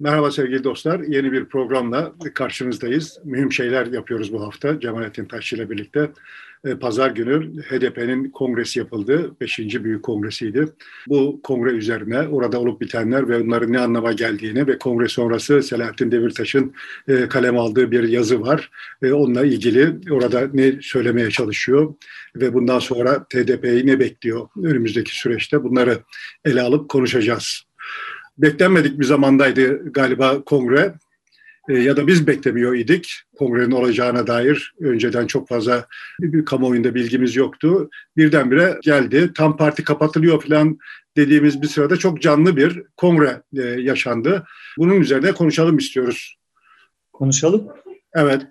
Merhaba sevgili dostlar. Yeni bir programla karşınızdayız. Mühim şeyler yapıyoruz bu hafta Cemalettin Taşçı ile birlikte. E, pazar günü HDP'nin kongresi yapıldı. Beşinci büyük kongresiydi. Bu kongre üzerine orada olup bitenler ve onların ne anlama geldiğini ve kongre sonrası Selahattin Demirtaş'ın e, kalem aldığı bir yazı var. Onunla ilgili orada ne söylemeye çalışıyor ve bundan sonra TDP'yi ne bekliyor önümüzdeki süreçte bunları ele alıp konuşacağız beklenmedik bir zamandaydı galiba kongre e, ya da biz beklemiyor idik kongrenin olacağına dair önceden çok fazla bir kamuoyunda bilgimiz yoktu. Birdenbire geldi. Tam parti kapatılıyor falan dediğimiz bir sırada çok canlı bir kongre e, yaşandı. Bunun üzerine konuşalım istiyoruz. Konuşalım. Evet.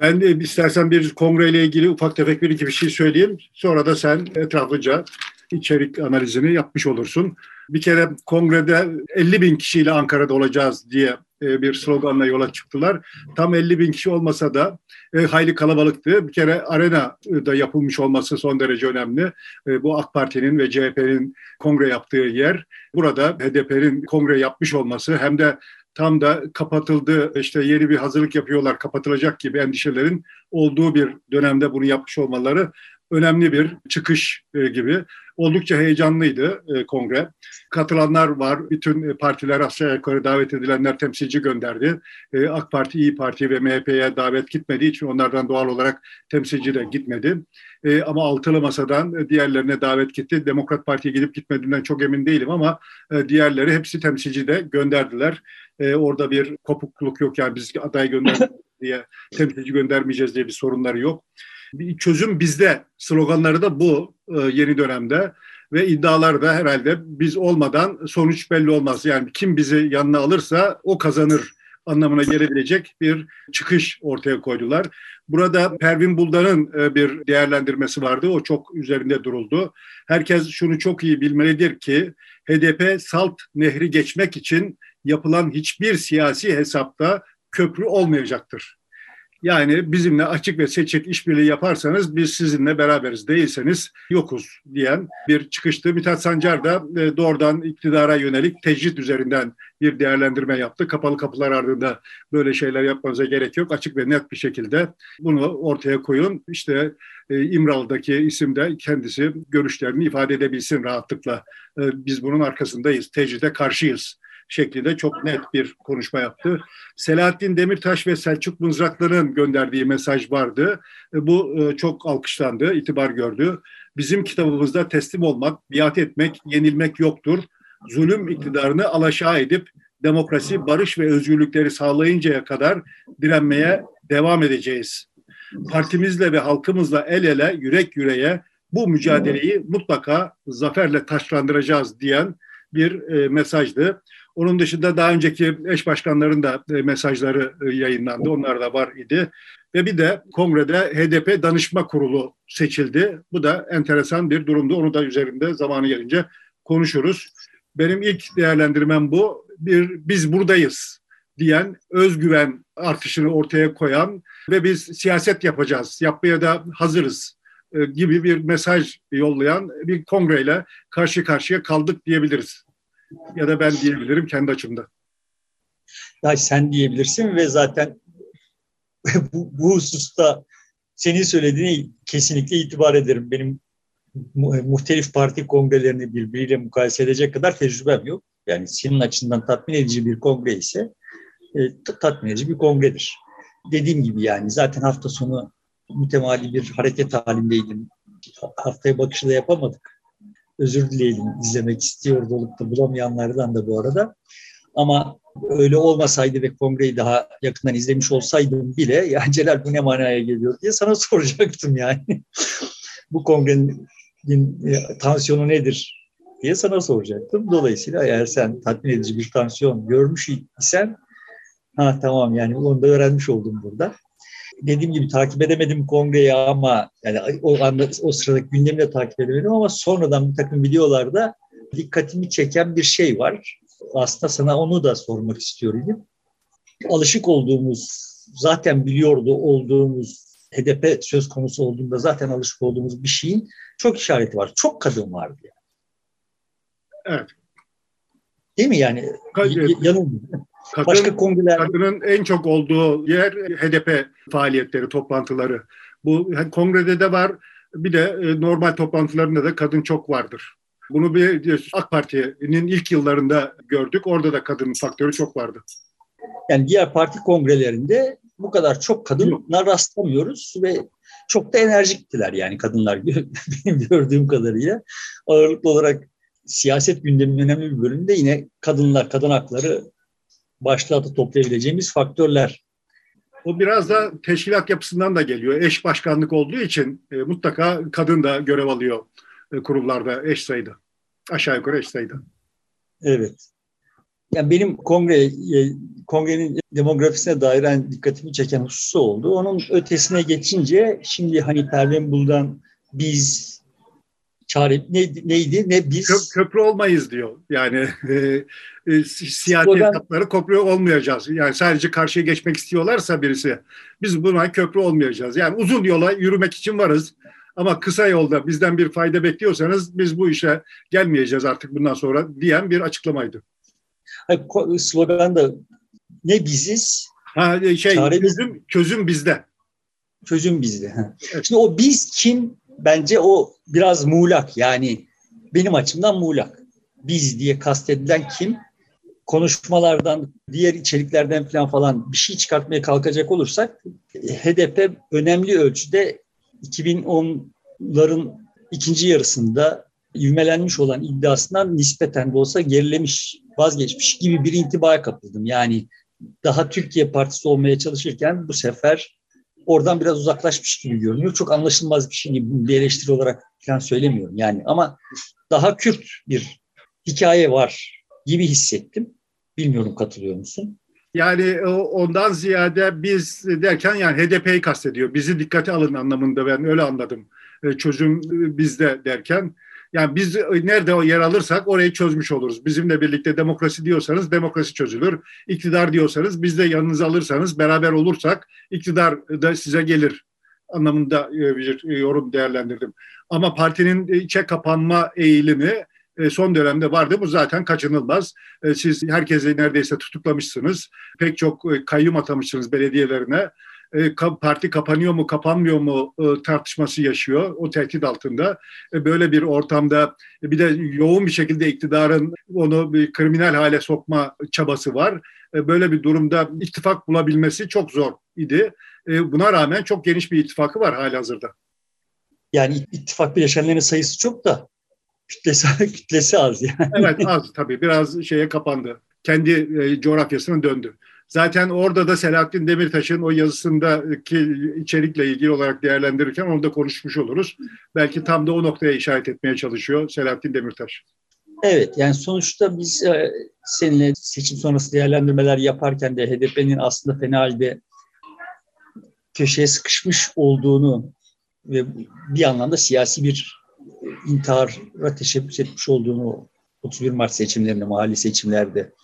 Ben de istersen bir kongreyle ilgili ufak tefek bir iki bir şey söyleyeyim. Sonra da sen etraflıca içerik analizini yapmış olursun. Bir kere kongrede 50 bin kişiyle Ankara'da olacağız diye e, bir sloganla yola çıktılar. Tam 50 bin kişi olmasa da e, hayli kalabalıktı. Bir kere arena da yapılmış olması son derece önemli. E, bu AK Parti'nin ve CHP'nin kongre yaptığı yer. Burada HDP'nin kongre yapmış olması hem de tam da kapatıldı işte yeni bir hazırlık yapıyorlar kapatılacak gibi endişelerin olduğu bir dönemde bunu yapmış olmaları önemli bir çıkış e, gibi. Oldukça heyecanlıydı e, kongre. Katılanlar var. Bütün partiler aşağı yukarı davet edilenler temsilci gönderdi. E, AK Parti, İyi Parti ve MHP'ye davet gitmediği için onlardan doğal olarak temsilci de gitmedi. E, ama altılı masadan diğerlerine davet gitti. Demokrat Parti'ye gidip gitmediğinden çok emin değilim ama e, diğerleri hepsi temsilci de gönderdiler. E, orada bir kopukluk yok yani biz aday gönderdik diye temsilci göndermeyeceğiz diye bir sorunları yok. Çözüm bizde sloganları da bu e, yeni dönemde ve iddialar da herhalde biz olmadan sonuç belli olmaz. Yani kim bizi yanına alırsa o kazanır anlamına gelebilecek bir çıkış ortaya koydular. Burada Pervin Buldan'ın e, bir değerlendirmesi vardı. O çok üzerinde duruldu. Herkes şunu çok iyi bilmelidir ki HDP Salt Nehri geçmek için yapılan hiçbir siyasi hesapta köprü olmayacaktır. Yani bizimle açık ve seçik işbirliği yaparsanız biz sizinle beraberiz değilseniz yokuz diyen bir çıkıştı. Mithat Sancar da e, doğrudan iktidara yönelik tecrit üzerinden bir değerlendirme yaptı. Kapalı kapılar ardında böyle şeyler yapmanıza gerek yok. Açık ve net bir şekilde bunu ortaya koyun. İşte e, İmralı'daki isim de kendisi görüşlerini ifade edebilsin rahatlıkla. E, biz bunun arkasındayız. Tecride karşıyız şeklinde çok net bir konuşma yaptı. Selahattin Demirtaş ve Selçuk Mızraklı'nın gönderdiği mesaj vardı. E, bu e, çok alkışlandı, itibar gördü. Bizim kitabımızda teslim olmak, biat etmek, yenilmek yoktur. Zulüm iktidarını alaşağı edip demokrasi, barış ve özgürlükleri sağlayıncaya kadar direnmeye devam edeceğiz. Partimizle ve halkımızla el ele, yürek yüreğe bu mücadeleyi mutlaka zaferle taşlandıracağız diyen bir e, mesajdı. Onun dışında daha önceki eş başkanların da e, mesajları e, yayınlandı. Onlar da var idi. Ve bir de kongrede HDP danışma kurulu seçildi. Bu da enteresan bir durumdu. Onu da üzerinde zamanı gelince konuşuruz. Benim ilk değerlendirmem bu. Bir biz buradayız diyen özgüven artışını ortaya koyan ve biz siyaset yapacağız, yapmaya da hazırız e, gibi bir mesaj yollayan bir kongreyle karşı karşıya kaldık diyebiliriz ya da ben diyebilirim kendi açımda. Ya sen diyebilirsin ve zaten bu, bu hususta senin söylediğine kesinlikle itibar ederim. Benim muhtelif parti kongrelerini birbiriyle mukayese edecek kadar tecrübem yok. Yani senin açından tatmin edici bir kongre ise e, tatmin edici bir kongredir. Dediğim gibi yani zaten hafta sonu mütemadi bir hareket halindeydim. Haftaya bakışı da yapamadık özür dileyelim izlemek istiyor olup da bulamayanlardan da bu arada. Ama öyle olmasaydı ve kongreyi daha yakından izlemiş olsaydım bile ya Celal bu ne manaya geliyor diye sana soracaktım yani. bu kongrenin e, tansiyonu nedir diye sana soracaktım. Dolayısıyla eğer sen tatmin edici bir tansiyon görmüş isen ha tamam yani onu da öğrenmiş oldum burada dediğim gibi takip edemedim kongreyi ama yani o anda o sırada gündemi de takip edemedim ama sonradan bir takım videolarda dikkatimi çeken bir şey var. Aslında sana onu da sormak istiyorum. Alışık olduğumuz, zaten biliyordu olduğumuz HDP söz konusu olduğunda zaten alışık olduğumuz bir şeyin çok işareti var. Çok kadın vardı yani. Evet. Değil mi yani? Yanılmıyor. Kadın, Başka kongreler... Kadının en çok olduğu yer HDP faaliyetleri, toplantıları. Bu kongrede de var. Bir de e, normal toplantılarında da kadın çok vardır. Bunu bir AK Parti'nin ilk yıllarında gördük. Orada da kadın faktörü çok vardı. Yani diğer parti kongrelerinde bu kadar çok kadına rastlamıyoruz ve çok da enerjiktiler yani kadınlar benim gördüğüm kadarıyla. Ağırlıklı olarak siyaset gündeminin önemli bir bölümünde yine kadınlar, kadın hakları başlığa toplayabileceğimiz faktörler. O biraz da teşkilat yapısından da geliyor. Eş başkanlık olduğu için e, mutlaka kadın da görev alıyor e, kurumlarda eş sayıda. Aşağı yukarı eş sayıda. Evet. Yani benim kongre e, kongrenin demografisine dair en dikkatimi çeken hususu oldu. Onun ötesine geçince şimdi hani Pervin Buldan biz çare ne, neydi ne biz Köp, köprü olmayız diyor. Yani e, e, siyasi Slogan, hatları köprü olmayacağız. Yani sadece karşıya geçmek istiyorlarsa birisi biz buna köprü olmayacağız. Yani uzun yola yürümek için varız. Ama kısa yolda bizden bir fayda bekliyorsanız biz bu işe gelmeyeceğiz artık bundan sonra diyen bir açıklamaydı. Hayır, slogan da ne biziz? Ha, e, şey, çözüm, çözüm bizde. Çözüm bizde. Evet. Şimdi o biz kim? Bence o biraz muğlak. Yani benim açımdan muğlak. Biz diye kastedilen kim? Konuşmalardan, diğer içeriklerden falan falan bir şey çıkartmaya kalkacak olursak HDP önemli ölçüde 2010'ların ikinci yarısında ivmelenmiş olan iddiasından nispeten de olsa gerilemiş, vazgeçmiş gibi bir intibaya kapıldım. Yani daha Türkiye Partisi olmaya çalışırken bu sefer oradan biraz uzaklaşmış gibi görünüyor. Çok anlaşılmaz bir şey gibi bir eleştiri olarak falan söylemiyorum yani ama daha Kürt bir hikaye var gibi hissettim. Bilmiyorum katılıyor musun? Yani ondan ziyade biz derken yani HDP'yi kastediyor. Bizi dikkate alın anlamında ben öyle anladım. E, çözüm bizde derken yani biz nerede o yer alırsak orayı çözmüş oluruz. Bizimle birlikte demokrasi diyorsanız demokrasi çözülür. İktidar diyorsanız biz de yanınıza alırsanız beraber olursak iktidar da size gelir anlamında e, bir yorum değerlendirdim. Ama partinin içe kapanma eğilimi e, son dönemde vardı. Bu zaten kaçınılmaz. E, siz herkesi neredeyse tutuklamışsınız. Pek çok kayyum atamışsınız belediyelerine. E, parti kapanıyor mu kapanmıyor mu e, tartışması yaşıyor o tehdit altında. E, böyle bir ortamda bir de yoğun bir şekilde iktidarın onu bir kriminal hale sokma çabası var. Böyle bir durumda ittifak bulabilmesi çok zor idi. Buna rağmen çok geniş bir ittifakı var hali hazırda. Yani ittifak bileşenlerin sayısı çok da kütlesi, kütlesi az yani. Evet az tabii biraz şeye kapandı. Kendi coğrafyasına döndü. Zaten orada da Selahattin Demirtaş'ın o yazısındaki içerikle ilgili olarak değerlendirirken onu da konuşmuş oluruz. Belki tam da o noktaya işaret etmeye çalışıyor Selahattin Demirtaş. Evet yani sonuçta biz e, seninle seçim sonrası değerlendirmeler yaparken de HDP'nin aslında fena halde köşeye sıkışmış olduğunu ve bir anlamda siyasi bir intihara teşebbüs etmiş olduğunu 31 Mart seçimlerinde, mahalli seçimlerde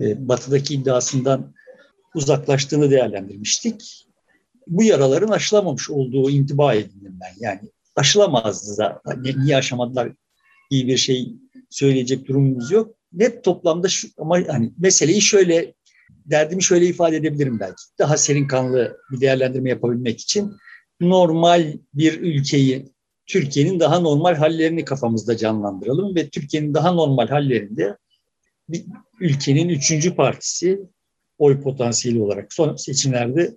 e, batıdaki iddiasından uzaklaştığını değerlendirmiştik. Bu yaraların aşılamamış olduğu intiba edindim ben. Yani aşılamazdı da niye aşamadılar iyi bir şey söyleyecek durumumuz yok. Net toplamda şu ama hani meseleyi şöyle derdimi şöyle ifade edebilirim belki. Daha serin kanlı bir değerlendirme yapabilmek için normal bir ülkeyi Türkiye'nin daha normal hallerini kafamızda canlandıralım ve Türkiye'nin daha normal hallerinde bir ülkenin üçüncü partisi oy potansiyeli olarak son seçimlerde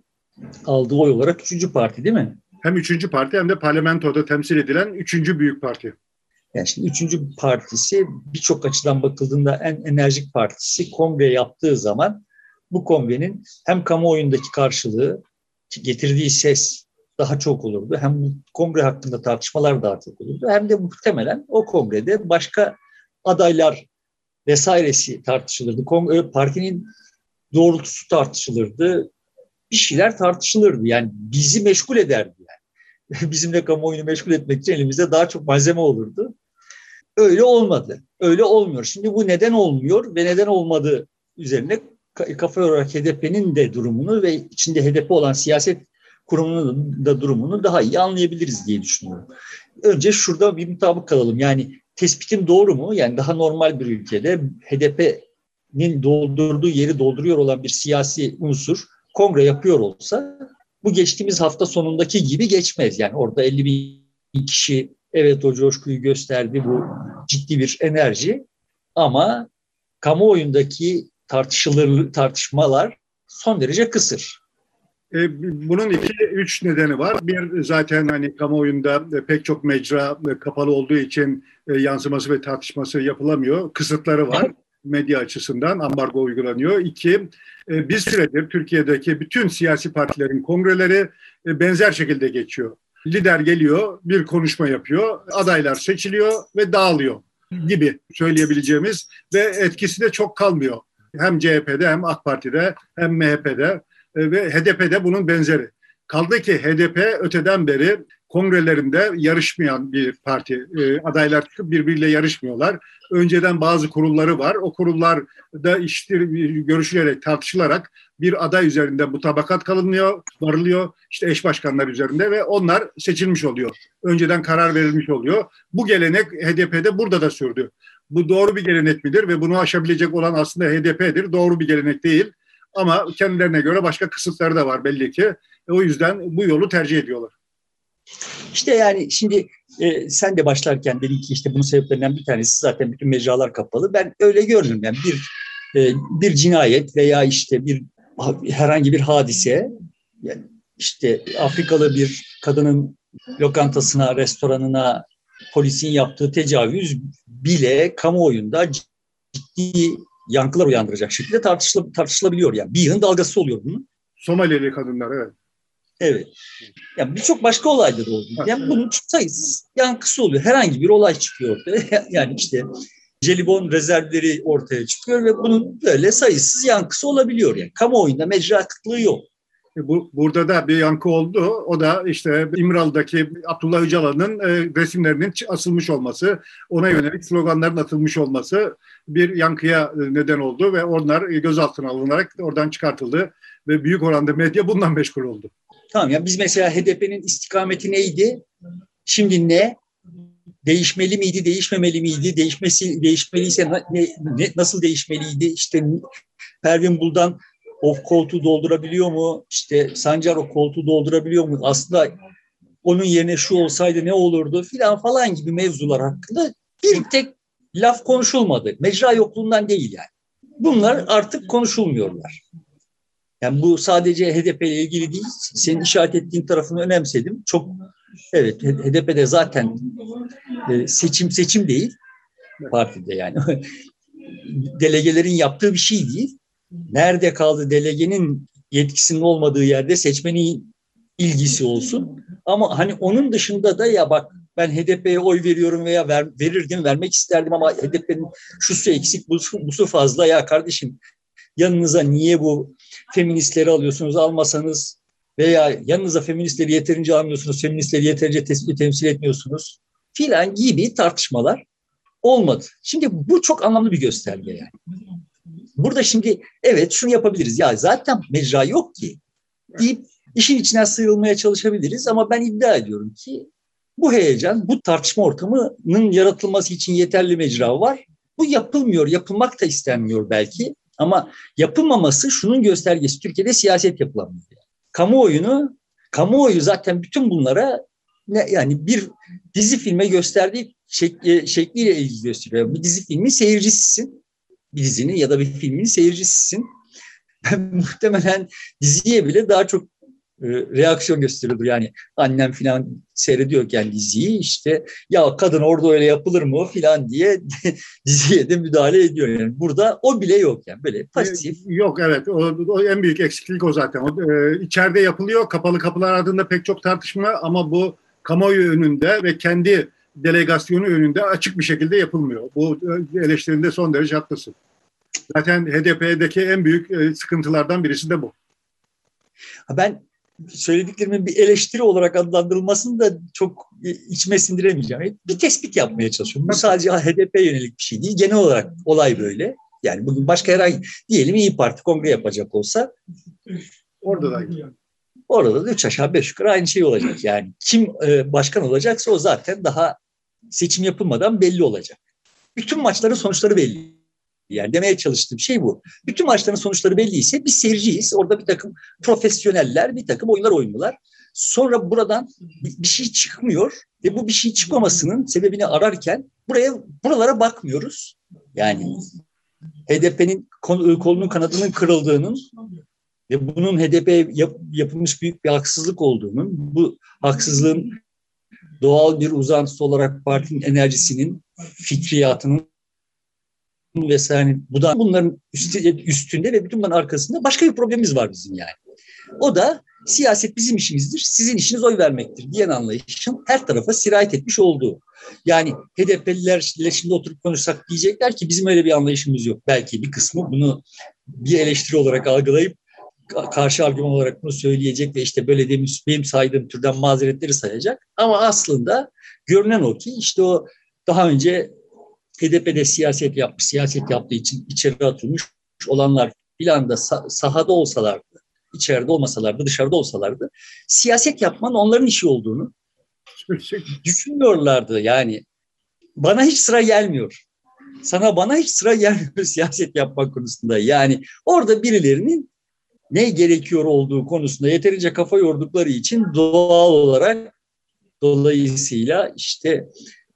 aldığı oy olarak üçüncü parti değil mi? Hem üçüncü parti hem de parlamentoda temsil edilen üçüncü büyük parti. Yani şimdi üçüncü partisi birçok açıdan bakıldığında en enerjik partisi kongre yaptığı zaman bu kongrenin hem kamuoyundaki karşılığı getirdiği ses daha çok olurdu. Hem kongre hakkında tartışmalar daha çok olurdu. Hem de muhtemelen o kongrede başka adaylar vesairesi tartışılırdı. Kongre, partinin doğrultusu tartışılırdı. Bir şeyler tartışılırdı. Yani bizi meşgul ederdi yani. Bizimle kamuoyunu meşgul etmek için elimizde daha çok malzeme olurdu. Öyle olmadı. Öyle olmuyor. Şimdi bu neden olmuyor ve neden olmadığı üzerine kafa yorarak HDP'nin de durumunu ve içinde HDP olan siyaset kurumunun da durumunu daha iyi anlayabiliriz diye düşünüyorum. Önce şurada bir mutabık kalalım. Yani tespitim doğru mu? Yani daha normal bir ülkede HDP HDP'nin doldurduğu yeri dolduruyor olan bir siyasi unsur kongre yapıyor olsa bu geçtiğimiz hafta sonundaki gibi geçmez. Yani orada 50 bin kişi evet o coşkuyu gösterdi bu ciddi bir enerji ama kamuoyundaki tartışılır tartışmalar son derece kısır. E, bunun iki, üç nedeni var. Bir zaten hani kamuoyunda pek çok mecra kapalı olduğu için e, yansıması ve tartışması yapılamıyor. Kısıtları var medya açısından ambargo uygulanıyor. İki, e, bir süredir Türkiye'deki bütün siyasi partilerin kongreleri benzer şekilde geçiyor. Lider geliyor, bir konuşma yapıyor, adaylar seçiliyor ve dağılıyor gibi söyleyebileceğimiz ve etkisi de çok kalmıyor. Hem CHP'de hem AK Parti'de hem MHP'de e, ve HDP'de bunun benzeri. Kaldı ki HDP öteden beri kongrelerinde yarışmayan bir parti. E, adaylar birbiriyle yarışmıyorlar. Önceden bazı kurulları var. O kurullar da işte görüşülerek, tartışılarak bir aday üzerinde mutabakat kalınıyor, varılıyor. işte eş başkanlar üzerinde ve onlar seçilmiş oluyor. Önceden karar verilmiş oluyor. Bu gelenek HDP'de burada da sürdü. Bu doğru bir gelenek midir ve bunu aşabilecek olan aslında HDP'dir. Doğru bir gelenek değil. Ama kendilerine göre başka kısıtları da var belli ki. E, o yüzden bu yolu tercih ediyorlar. İşte yani şimdi e, sen de başlarken dedin ki işte bunun sebeplerinden bir tanesi zaten bütün mecralar kapalı. Ben öyle gördüm yani bir e, bir cinayet veya işte bir herhangi bir hadise yani işte Afrikalı bir kadının lokantasına, restoranına polisin yaptığı tecavüz bile kamuoyunda ciddi yankılar uyandıracak şekilde tartışıl tartışılabiliyor yani. Bir yığın dalgası oluyor bunun. Somalili kadınlar evet. Evet. Yani birçok başka olaylar oldu. Yani bunun sayısız yankısı oluyor. Herhangi bir olay çıkıyor ortaya. yani işte jelibon rezervleri ortaya çıkıyor ve bunun böyle sayısız yankısı olabiliyor yani. Kamuoyunda mecra kıtlığı yok. E, bu, burada da bir yankı oldu. O da işte İmralı'daki Abdullah Öcalan'ın e, resimlerinin asılmış olması, ona yönelik sloganların atılmış olması bir yankıya e, neden oldu ve onlar gözaltına alınarak oradan çıkartıldı ve büyük oranda medya bundan meşgul oldu. Tamam ya biz mesela HDP'nin istikameti neydi? Şimdi ne? Değişmeli miydi, değişmemeli miydi? Değişmesi değişmeliyse ne, ne nasıl değişmeliydi? İşte Pervin Buldan o koltuğu doldurabiliyor mu? İşte Sancar o koltuğu doldurabiliyor mu? Aslında onun yerine şu olsaydı ne olurdu filan falan gibi mevzular hakkında bir tek laf konuşulmadı. Mecra yokluğundan değil yani. Bunlar artık konuşulmuyorlar. Yani bu sadece HDP ile ilgili değil. Senin işaret ettiğin tarafını önemsedim. Çok evet HDP'de zaten e, seçim seçim değil partide yani. Delegelerin yaptığı bir şey değil. Nerede kaldı delegenin yetkisinin olmadığı yerde seçmenin ilgisi olsun. Ama hani onun dışında da ya bak ben HDP'ye oy veriyorum veya ver, verirdim, vermek isterdim ama HDP'nin şusu eksik, busu, busu fazla. Ya kardeşim yanınıza niye bu feministleri alıyorsunuz, almasanız veya yanınıza feministleri yeterince almıyorsunuz, feministleri yeterince te- temsil etmiyorsunuz filan gibi tartışmalar olmadı. Şimdi bu çok anlamlı bir gösterge yani. Burada şimdi evet şunu yapabiliriz. Ya zaten mecra yok ki deyip işin içine sıyrılmaya çalışabiliriz ama ben iddia ediyorum ki bu heyecan, bu tartışma ortamının yaratılması için yeterli mecra var. Bu yapılmıyor, yapılmak da istenmiyor belki. Ama yapılmaması şunun göstergesi. Türkiye'de siyaset yapılamıyor. Kamuoyunu, kamuoyu zaten bütün bunlara ne, yani bir dizi filme gösterdiği şekli, şekliyle ilgili gösteriyor. Bir dizi filmin seyircisisin. Bir dizinin ya da bir filmin seyircisisin. Muhtemelen diziye bile daha çok e, reaksiyon gösteriyordur. Yani annem filan seyrediyorken diziyi işte ya kadın orada öyle yapılır mı filan diye diziye de müdahale ediyor. Yani burada o bile yok yani böyle pasif. E, yok evet o, o en büyük eksiklik o zaten. O, e, içeride yapılıyor kapalı kapılar ardında pek çok tartışma ama bu kamuoyu önünde ve kendi delegasyonu önünde açık bir şekilde yapılmıyor. Bu eleştirinde son derece haklısın. Zaten HDP'deki en büyük sıkıntılardan birisi de bu. Ben söylediklerimin bir eleştiri olarak adlandırılmasını da çok içime sindiremeyeceğim. Bir tespit yapmaya çalışıyorum. Bu sadece HDP yönelik bir şey değil. Genel olarak olay böyle. Yani bugün başka herhangi diyelim İyi Parti kongre yapacak olsa orada da orada da üç aşağı beş yukarı aynı şey olacak. Yani kim e, başkan olacaksa o zaten daha seçim yapılmadan belli olacak. Bütün maçların sonuçları belli. Yani demeye çalıştığım şey bu. Bütün maçların sonuçları belliyse biz seyirciyiz. Orada bir takım profesyoneller bir takım oyunlar oynuyorlar. Sonra buradan bir şey çıkmıyor ve bu bir şey çıkmamasının sebebini ararken buraya buralara bakmıyoruz. Yani HDP'nin kolunun kanadının kırıldığının ve bunun HDP yap, yapılmış büyük bir haksızlık olduğunun, bu haksızlığın doğal bir uzantısı olarak partinin enerjisinin, fikriyatının vesaire bu da bunların üstünde ve bütün bunların arkasında başka bir problemimiz var bizim yani. O da siyaset bizim işimizdir, sizin işiniz oy vermektir diyen anlayışın her tarafa sirayet etmiş olduğu. Yani HDP'lilerle şimdi oturup konuşsak diyecekler ki bizim öyle bir anlayışımız yok. Belki bir kısmı bunu bir eleştiri olarak algılayıp karşı argüman olarak bunu söyleyecek ve işte böyle demiş benim saydığım türden mazeretleri sayacak. Ama aslında görünen o ki işte o daha önce HDP'de siyaset yapmış, siyaset yaptığı için içeri atılmış olanlar filan da sahada olsalardı, içeride olmasalardı, dışarıda olsalardı siyaset yapmanın onların işi olduğunu düşünmüyorlardı. Yani bana hiç sıra gelmiyor. Sana bana hiç sıra gelmiyor siyaset yapmak konusunda. Yani orada birilerinin ne gerekiyor olduğu konusunda yeterince kafa yordukları için doğal olarak dolayısıyla işte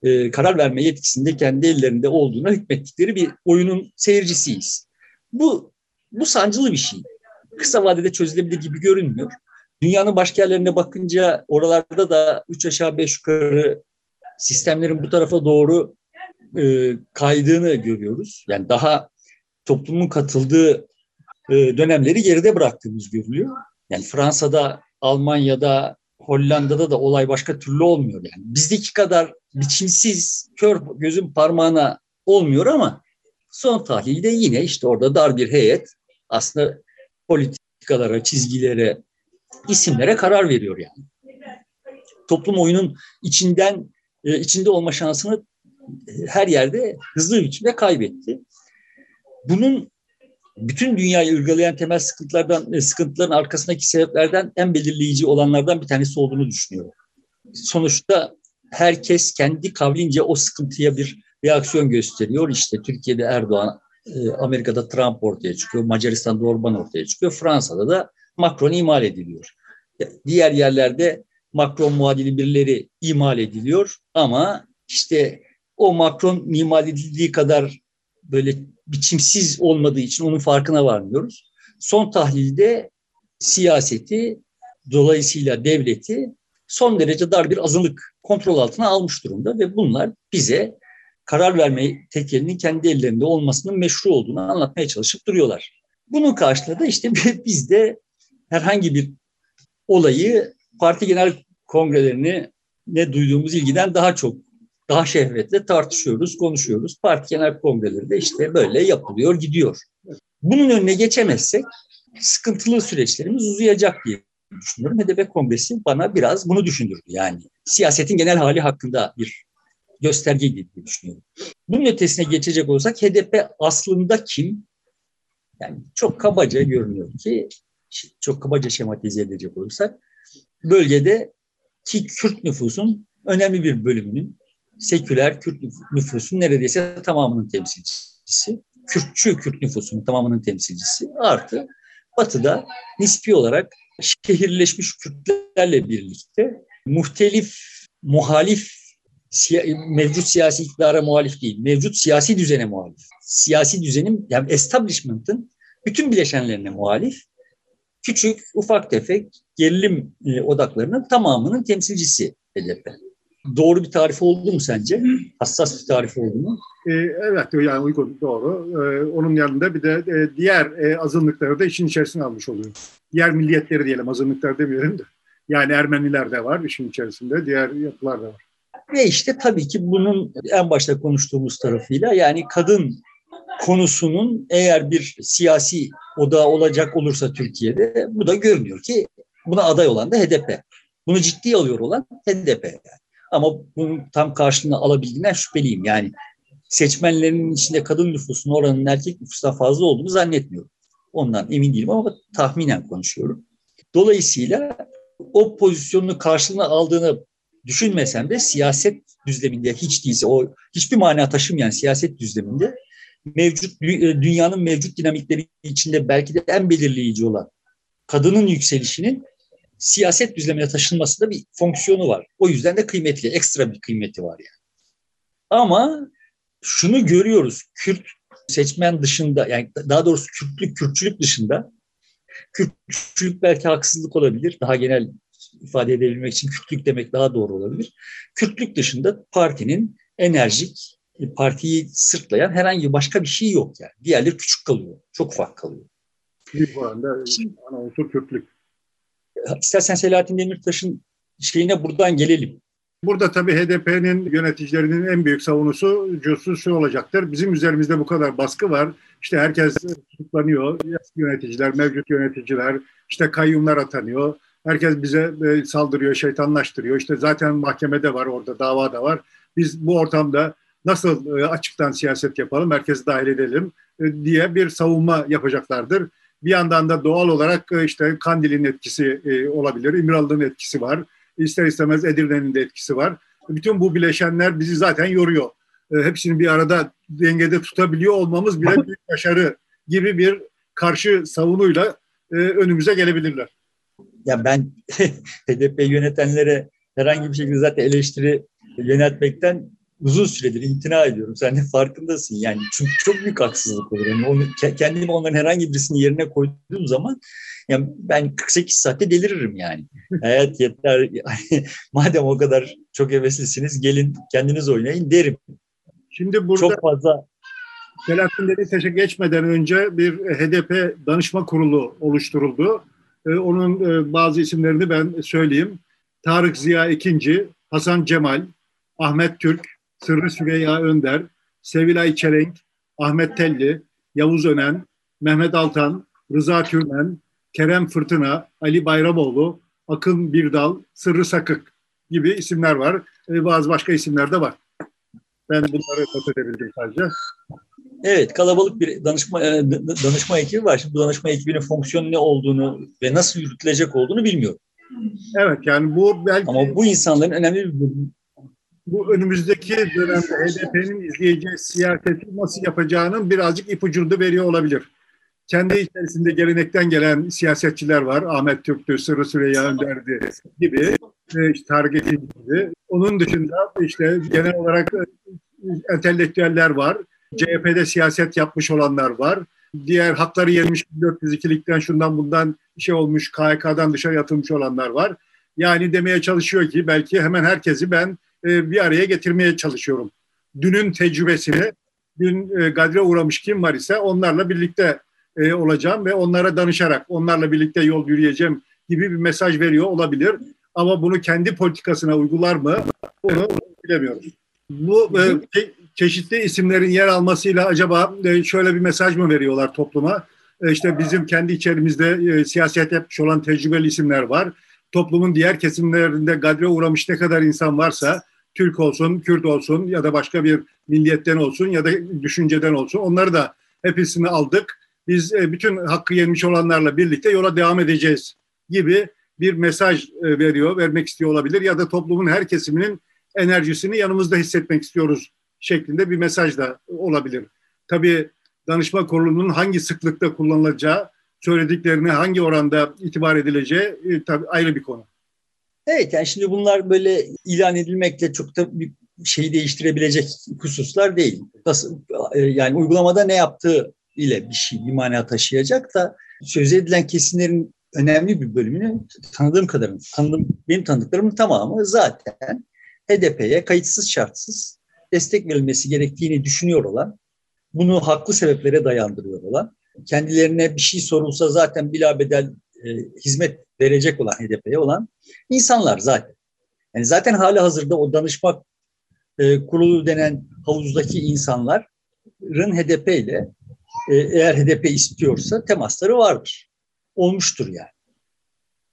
e, karar verme yetkisinde kendi ellerinde olduğuna hükmettikleri bir oyunun seyircisiyiz. Bu bu sancılı bir şey. Kısa vadede çözülebilir gibi görünmüyor. Dünyanın başka yerlerine bakınca oralarda da üç aşağı beş yukarı sistemlerin bu tarafa doğru e, kaydığını görüyoruz. Yani daha toplumun katıldığı e, dönemleri geride bıraktığımız görülüyor. Yani Fransa'da, Almanya'da, Hollanda'da da olay başka türlü olmuyor yani. Bizdeki kadar biçimsiz, kör gözün parmağına olmuyor ama son tahlilde yine işte orada dar bir heyet aslında politikalara, çizgilere, isimlere karar veriyor yani. Toplum oyunun içinden e, içinde olma şansını her yerde hızlı bir biçimde kaybetti. Bunun bütün dünyayı ırgalayan temel sıkıntılardan, e, sıkıntıların arkasındaki sebeplerden en belirleyici olanlardan bir tanesi olduğunu düşünüyorum. Sonuçta herkes kendi kavlince o sıkıntıya bir reaksiyon gösteriyor. İşte Türkiye'de Erdoğan, e, Amerika'da Trump ortaya çıkıyor, Macaristan'da Orban ortaya çıkıyor, Fransa'da da Macron imal ediliyor. Diğer yerlerde Macron muadili birileri imal ediliyor ama işte o Macron imal edildiği kadar böyle biçimsiz olmadığı için onun farkına varmıyoruz. Son tahlilde siyaseti dolayısıyla devleti son derece dar bir azınlık kontrol altına almış durumda ve bunlar bize karar verme tekelinin kendi ellerinde olmasının meşru olduğunu anlatmaya çalışıp duruyorlar. Bunun karşılığı da işte biz de herhangi bir olayı parti genel kongrelerini ne duyduğumuz ilgiden daha çok daha şehvetle tartışıyoruz, konuşuyoruz. Parti genel kongreleri de işte böyle yapılıyor, gidiyor. Bunun önüne geçemezsek sıkıntılı süreçlerimiz uzayacak diye düşünüyorum. HDP kongresi bana biraz bunu düşündürdü. Yani siyasetin genel hali hakkında bir göstergeydi diye düşünüyorum. Bunun ötesine geçecek olursak HDP aslında kim? Yani çok kabaca görünüyor ki, çok kabaca şematize edecek olursak, bölgede ki Kürt nüfusun önemli bir bölümünün seküler Kürt nüfusun neredeyse tamamının temsilcisi, Kürtçü Kürt nüfusunun tamamının temsilcisi. Artı batıda nispi olarak şehirleşmiş Kürtlerle birlikte muhtelif, muhalif, mevcut siyasi iktidara muhalif değil, mevcut siyasi düzene muhalif. Siyasi düzenin, yani establishment'ın bütün bileşenlerine muhalif, küçük, ufak tefek gerilim e, odaklarının tamamının temsilcisi HDP doğru bir tarif oldu mu sence? Hassas bir tarif oldu mu? E, evet yani uygun doğru. E, onun yanında bir de e, diğer e, azınlıkları da işin içerisine almış oluyor. Diğer milliyetleri diyelim azınlıklar demiyorum da. Yani Ermeniler de var işin içerisinde, diğer yapılar da var. Ve işte tabii ki bunun en başta konuştuğumuz tarafıyla yani kadın konusunun eğer bir siyasi odağı olacak olursa Türkiye'de bu da görünüyor ki buna aday olan da HDP. Bunu ciddi alıyor olan HDP yani. Ama bunun tam karşılığını alabildiğinden şüpheliyim. Yani seçmenlerin içinde kadın nüfusunun oranının erkek nüfustan fazla olduğunu zannetmiyorum. Ondan emin değilim ama tahminen konuşuyorum. Dolayısıyla o pozisyonunu karşılığını aldığını düşünmesem de siyaset düzleminde hiç değilse o hiçbir mana taşımayan siyaset düzleminde mevcut e, dünyanın mevcut dinamikleri içinde belki de en belirleyici olan kadının yükselişinin siyaset düzlemine taşınmasında bir fonksiyonu var. O yüzden de kıymetli, ekstra bir kıymeti var yani. Ama şunu görüyoruz. Kürt seçmen dışında yani daha doğrusu Kürtlük, Kürtçülük dışında Kürtçülük belki haksızlık olabilir. Daha genel ifade edebilmek için Kürtlük demek daha doğru olabilir. Kürtlük dışında partinin enerjik, partiyi sırtlayan herhangi başka bir şey yok yani. Diğerleri küçük kalıyor. Çok ufak kalıyor. Bir bu anda ana unsur Kürtlük. İstersen Selahattin Demirtaş'ın şeyine buradan gelelim. Burada tabii HDP'nin yöneticilerinin en büyük savunusu şu olacaktır. Bizim üzerimizde bu kadar baskı var. İşte herkes tutuklanıyor. Yöneticiler, mevcut yöneticiler, işte kayyumlar atanıyor. Herkes bize e, saldırıyor, şeytanlaştırıyor. İşte zaten mahkemede var orada, dava da var. Biz bu ortamda nasıl e, açıktan siyaset yapalım, herkesi dahil edelim e, diye bir savunma yapacaklardır. Bir yandan da doğal olarak işte Kandil'in etkisi olabilir, İmralı'nın etkisi var. İster istemez Edirne'nin de etkisi var. Bütün bu bileşenler bizi zaten yoruyor. Hepsini bir arada dengede tutabiliyor olmamız bile büyük başarı gibi bir karşı savunuyla önümüze gelebilirler ya ben HDP yönetenlere herhangi bir şekilde zaten eleştiri yönetmekten uzun süredir imtina ediyorum. Sen de farkındasın yani. Çünkü çok büyük haksızlık olur. Yani onu, kendimi onların herhangi birisinin yerine koyduğum zaman yani ben 48 saatte deliririm yani. Hayat yeter. Yani, madem o kadar çok heveslisiniz gelin kendiniz oynayın derim. Şimdi burada çok fazla Selahattin Demirtaş'a geçmeden önce bir HDP danışma kurulu oluşturuldu. Ee, onun e, bazı isimlerini ben söyleyeyim. Tarık Ziya İkinci, Hasan Cemal, Ahmet Türk, Sırrı Süreyya Önder, Sevilay Çelenk, Ahmet Telli, Yavuz Önen, Mehmet Altan, Rıza Türmen, Kerem Fırtına, Ali Bayramoğlu, Akın Birdal, Sırrı Sakık gibi isimler var. Ee, bazı başka isimler de var. Ben bunları not edebildim sadece. Evet, kalabalık bir danışma e, danışma ekibi var. Şimdi bu danışma ekibinin fonksiyonu ne olduğunu ve nasıl yürütülecek olduğunu bilmiyorum. Evet, yani bu belki... Ama bu insanların önemli bir bu önümüzdeki dönemde HDP'nin izleyeceği siyaseti nasıl yapacağının birazcık ipucunu veriyor olabilir. Kendi içerisinde gelenekten gelen siyasetçiler var. Ahmet Türk'tü, Sırrı Süreyya Önder'di gibi, e, işte Target gibi. Onun dışında işte genel olarak e, entelektüeller var. CHP'de siyaset yapmış olanlar var. Diğer hakları yenmiş 402'likten şundan bundan şey olmuş KHK'dan dışarı yatılmış olanlar var. Yani demeye çalışıyor ki belki hemen herkesi ben e, bir araya getirmeye çalışıyorum. Dünün tecrübesini, dün e, gadre uğramış kim var ise onlarla birlikte e, olacağım ve onlara danışarak onlarla birlikte yol yürüyeceğim gibi bir mesaj veriyor olabilir. Ama bunu kendi politikasına uygular mı? Onu bilemiyoruz. Bu e, çeşitli isimlerin yer almasıyla acaba e, şöyle bir mesaj mı veriyorlar topluma? E, işte bizim kendi içerimizde e, siyaset yapmış olan tecrübeli isimler var. Toplumun diğer kesimlerinde gadre uğramış ne kadar insan varsa Türk olsun, Kürt olsun ya da başka bir milliyetten olsun ya da düşünceden olsun onları da hepsini aldık. Biz bütün hakkı yenmiş olanlarla birlikte yola devam edeceğiz gibi bir mesaj veriyor, vermek istiyor olabilir ya da toplumun her kesiminin enerjisini yanımızda hissetmek istiyoruz şeklinde bir mesaj da olabilir. Tabii danışma kurulunun hangi sıklıkta kullanılacağı, söylediklerine hangi oranda itibar edileceği e, tabii ayrı bir konu. Evet yani şimdi bunlar böyle ilan edilmekle çok da bir şeyi değiştirebilecek hususlar değil. E, yani uygulamada ne yaptığı ile bir şey, bir mana taşıyacak da söz edilen kesimlerin önemli bir bölümünü tanıdığım kadarıyla, tanıdığım, benim tanıdıklarımın tamamı zaten HDP'ye kayıtsız şartsız destek verilmesi gerektiğini düşünüyor olan, bunu haklı sebeplere dayandırıyor olan, kendilerine bir şey sorulsa zaten bilabedel e, hizmet verecek olan HDP'ye olan insanlar zaten. Yani zaten hali hazırda o danışma e, kurulu denen havuzdaki insanların HDP ile e, eğer HDP istiyorsa temasları vardır. Olmuştur yani.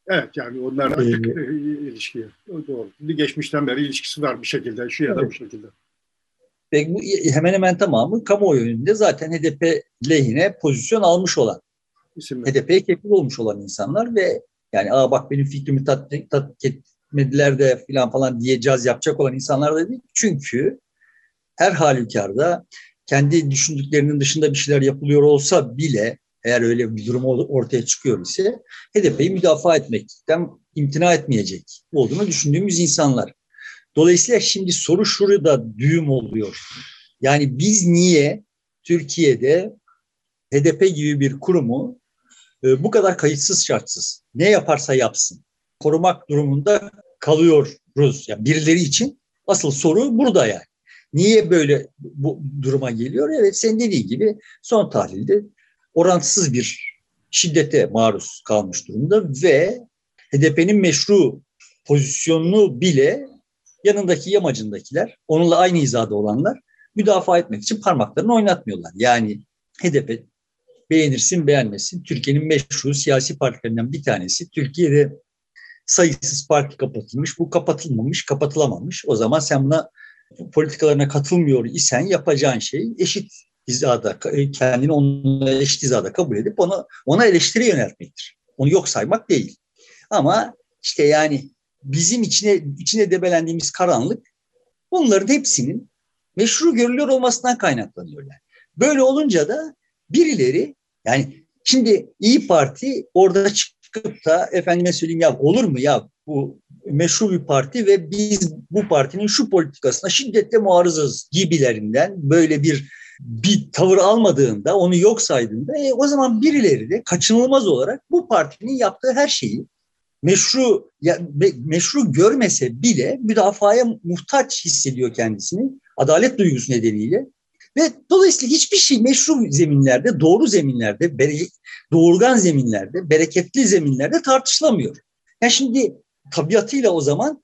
Evet yani onlar artık ee, ilişki. Doğru. Geçmişten beri ilişkisi var bir şekilde şu ya da evet. bu şekilde. Ve bu hemen hemen tamamı kamuoyu önünde zaten HDP lehine pozisyon almış olan, İsimler. HDP'ye kefil olmuş olan insanlar ve yani aa bak benim fikrimi tatbik, tatbik etmediler de filan falan diye caz yapacak olan insanlar da değil. Çünkü her halükarda kendi düşündüklerinin dışında bir şeyler yapılıyor olsa bile eğer öyle bir durum ortaya çıkıyor ise HDP'yi müdafaa etmekten imtina etmeyecek olduğunu düşündüğümüz insanlar. Dolayısıyla şimdi soru şurada düğüm oluyor. Yani biz niye Türkiye'de HDP gibi bir kurumu e, bu kadar kayıtsız şartsız ne yaparsa yapsın korumak durumunda kalıyoruz. Yani birileri için asıl soru burada yani. Niye böyle bu duruma geliyor? Evet sen dediğin gibi son tahlilde orantısız bir şiddete maruz kalmış durumda ve HDP'nin meşru pozisyonunu bile yanındaki yamacındakiler, onunla aynı hizada olanlar müdafaa etmek için parmaklarını oynatmıyorlar. Yani HDP beğenirsin beğenmesin Türkiye'nin meşru siyasi partilerinden bir tanesi. Türkiye'de sayısız parti kapatılmış. Bu kapatılmamış, kapatılamamış. O zaman sen buna politikalarına katılmıyor isen yapacağın şey eşit hizada, kendini onunla eşit hizada kabul edip ona, ona eleştiri yöneltmektir. Onu yok saymak değil. Ama işte yani bizim içine içine debelendiğimiz karanlık bunların hepsinin meşru görülüyor olmasından kaynaklanıyor. Yani. Böyle olunca da birileri yani şimdi İyi Parti orada çıkıp da efendime söyleyeyim ya olur mu ya bu meşru bir parti ve biz bu partinin şu politikasına şiddetle muarızız gibilerinden böyle bir bir tavır almadığında, onu yok saydığında e, o zaman birileri de kaçınılmaz olarak bu partinin yaptığı her şeyi meşru ya, meşru görmese bile müdafaya muhtaç hissediyor kendisini adalet duygusu nedeniyle ve dolayısıyla hiçbir şey meşru zeminlerde, doğru zeminlerde, doğurgan zeminlerde, bereketli zeminlerde tartışılamıyor. Yani şimdi tabiatıyla o zaman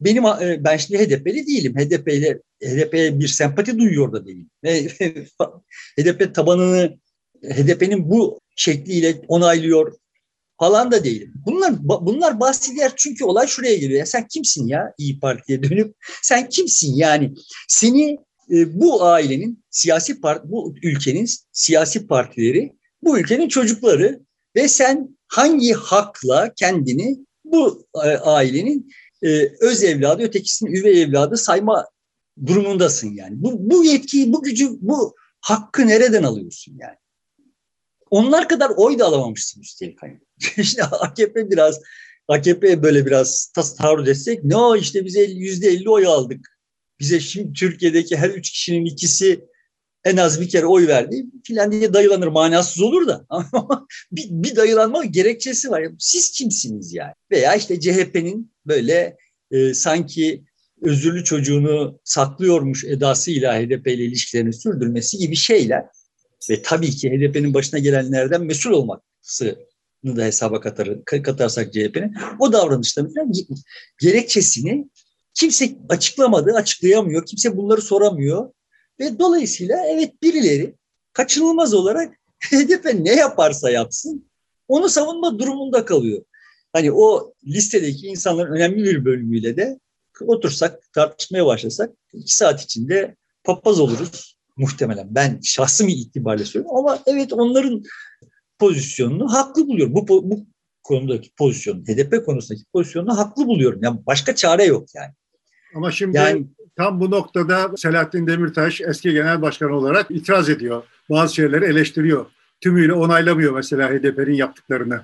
benim e, ben şimdi HDP'li değilim. HDP ile HDP'ye bir sempati duyuyor da değilim. HDP tabanını HDP'nin bu şekliyle onaylıyor falan da değilim. Bunlar bunlar bahsediler çünkü olay şuraya geliyor. Ya sen kimsin ya İyi Parti'ye dönüp sen kimsin yani? Seni e, bu ailenin siyasi part bu ülkenin siyasi partileri bu ülkenin çocukları ve sen hangi hakla kendini bu e, ailenin e, öz evladı, ötekisinin üvey evladı sayma durumundasın yani. Bu, bu yetkiyi, bu gücü, bu hakkı nereden alıyorsun yani? Onlar kadar oy da alamamışsın üstelik. Hani. işte AKP biraz, AKP böyle biraz tas taarruz etsek ne o işte bize yüzde elli oy aldık. Bize şimdi Türkiye'deki her üç kişinin ikisi en az bir kere oy verdi filan diye dayılanır manasız olur da bir, bir dayılanma gerekçesi var. Siz kimsiniz yani? Veya işte CHP'nin böyle e, sanki özürlü çocuğunu saklıyormuş edasıyla HDP ile ilişkilerini sürdürmesi gibi şeyler ve tabii ki HDP'nin başına gelenlerden mesul olması da hesaba katar, katarsak CHP'nin o davranışların gerekçesini kimse açıklamadı, açıklayamıyor, kimse bunları soramıyor ve dolayısıyla evet birileri kaçınılmaz olarak HDP ne yaparsa yapsın onu savunma durumunda kalıyor. Hani o listedeki insanların önemli bir bölümüyle de otursak, tartışmaya başlasak iki saat içinde papaz oluruz muhtemelen. Ben şahsım itibariyle söylüyorum ama evet onların pozisyonunu haklı buluyorum. Bu, bu konudaki pozisyonu, HDP konusundaki pozisyonunu haklı buluyorum. Yani başka çare yok yani. Ama şimdi yani, tam bu noktada Selahattin Demirtaş eski genel başkan olarak itiraz ediyor. Bazı şeyleri eleştiriyor. Tümüyle onaylamıyor mesela HDP'nin yaptıklarını.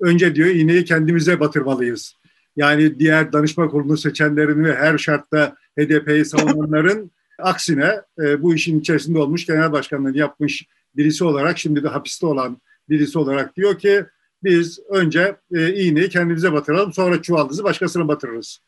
Önce diyor iğneyi kendimize batırmalıyız. Yani diğer danışma kurulu seçenlerin ve her şartta HDP'yi savunanların aksine e, bu işin içerisinde olmuş genel başkanlığını yapmış birisi olarak şimdi de hapiste olan birisi olarak diyor ki biz önce e, iğneyi kendimize batıralım sonra çuvaldızı başkasına batırırız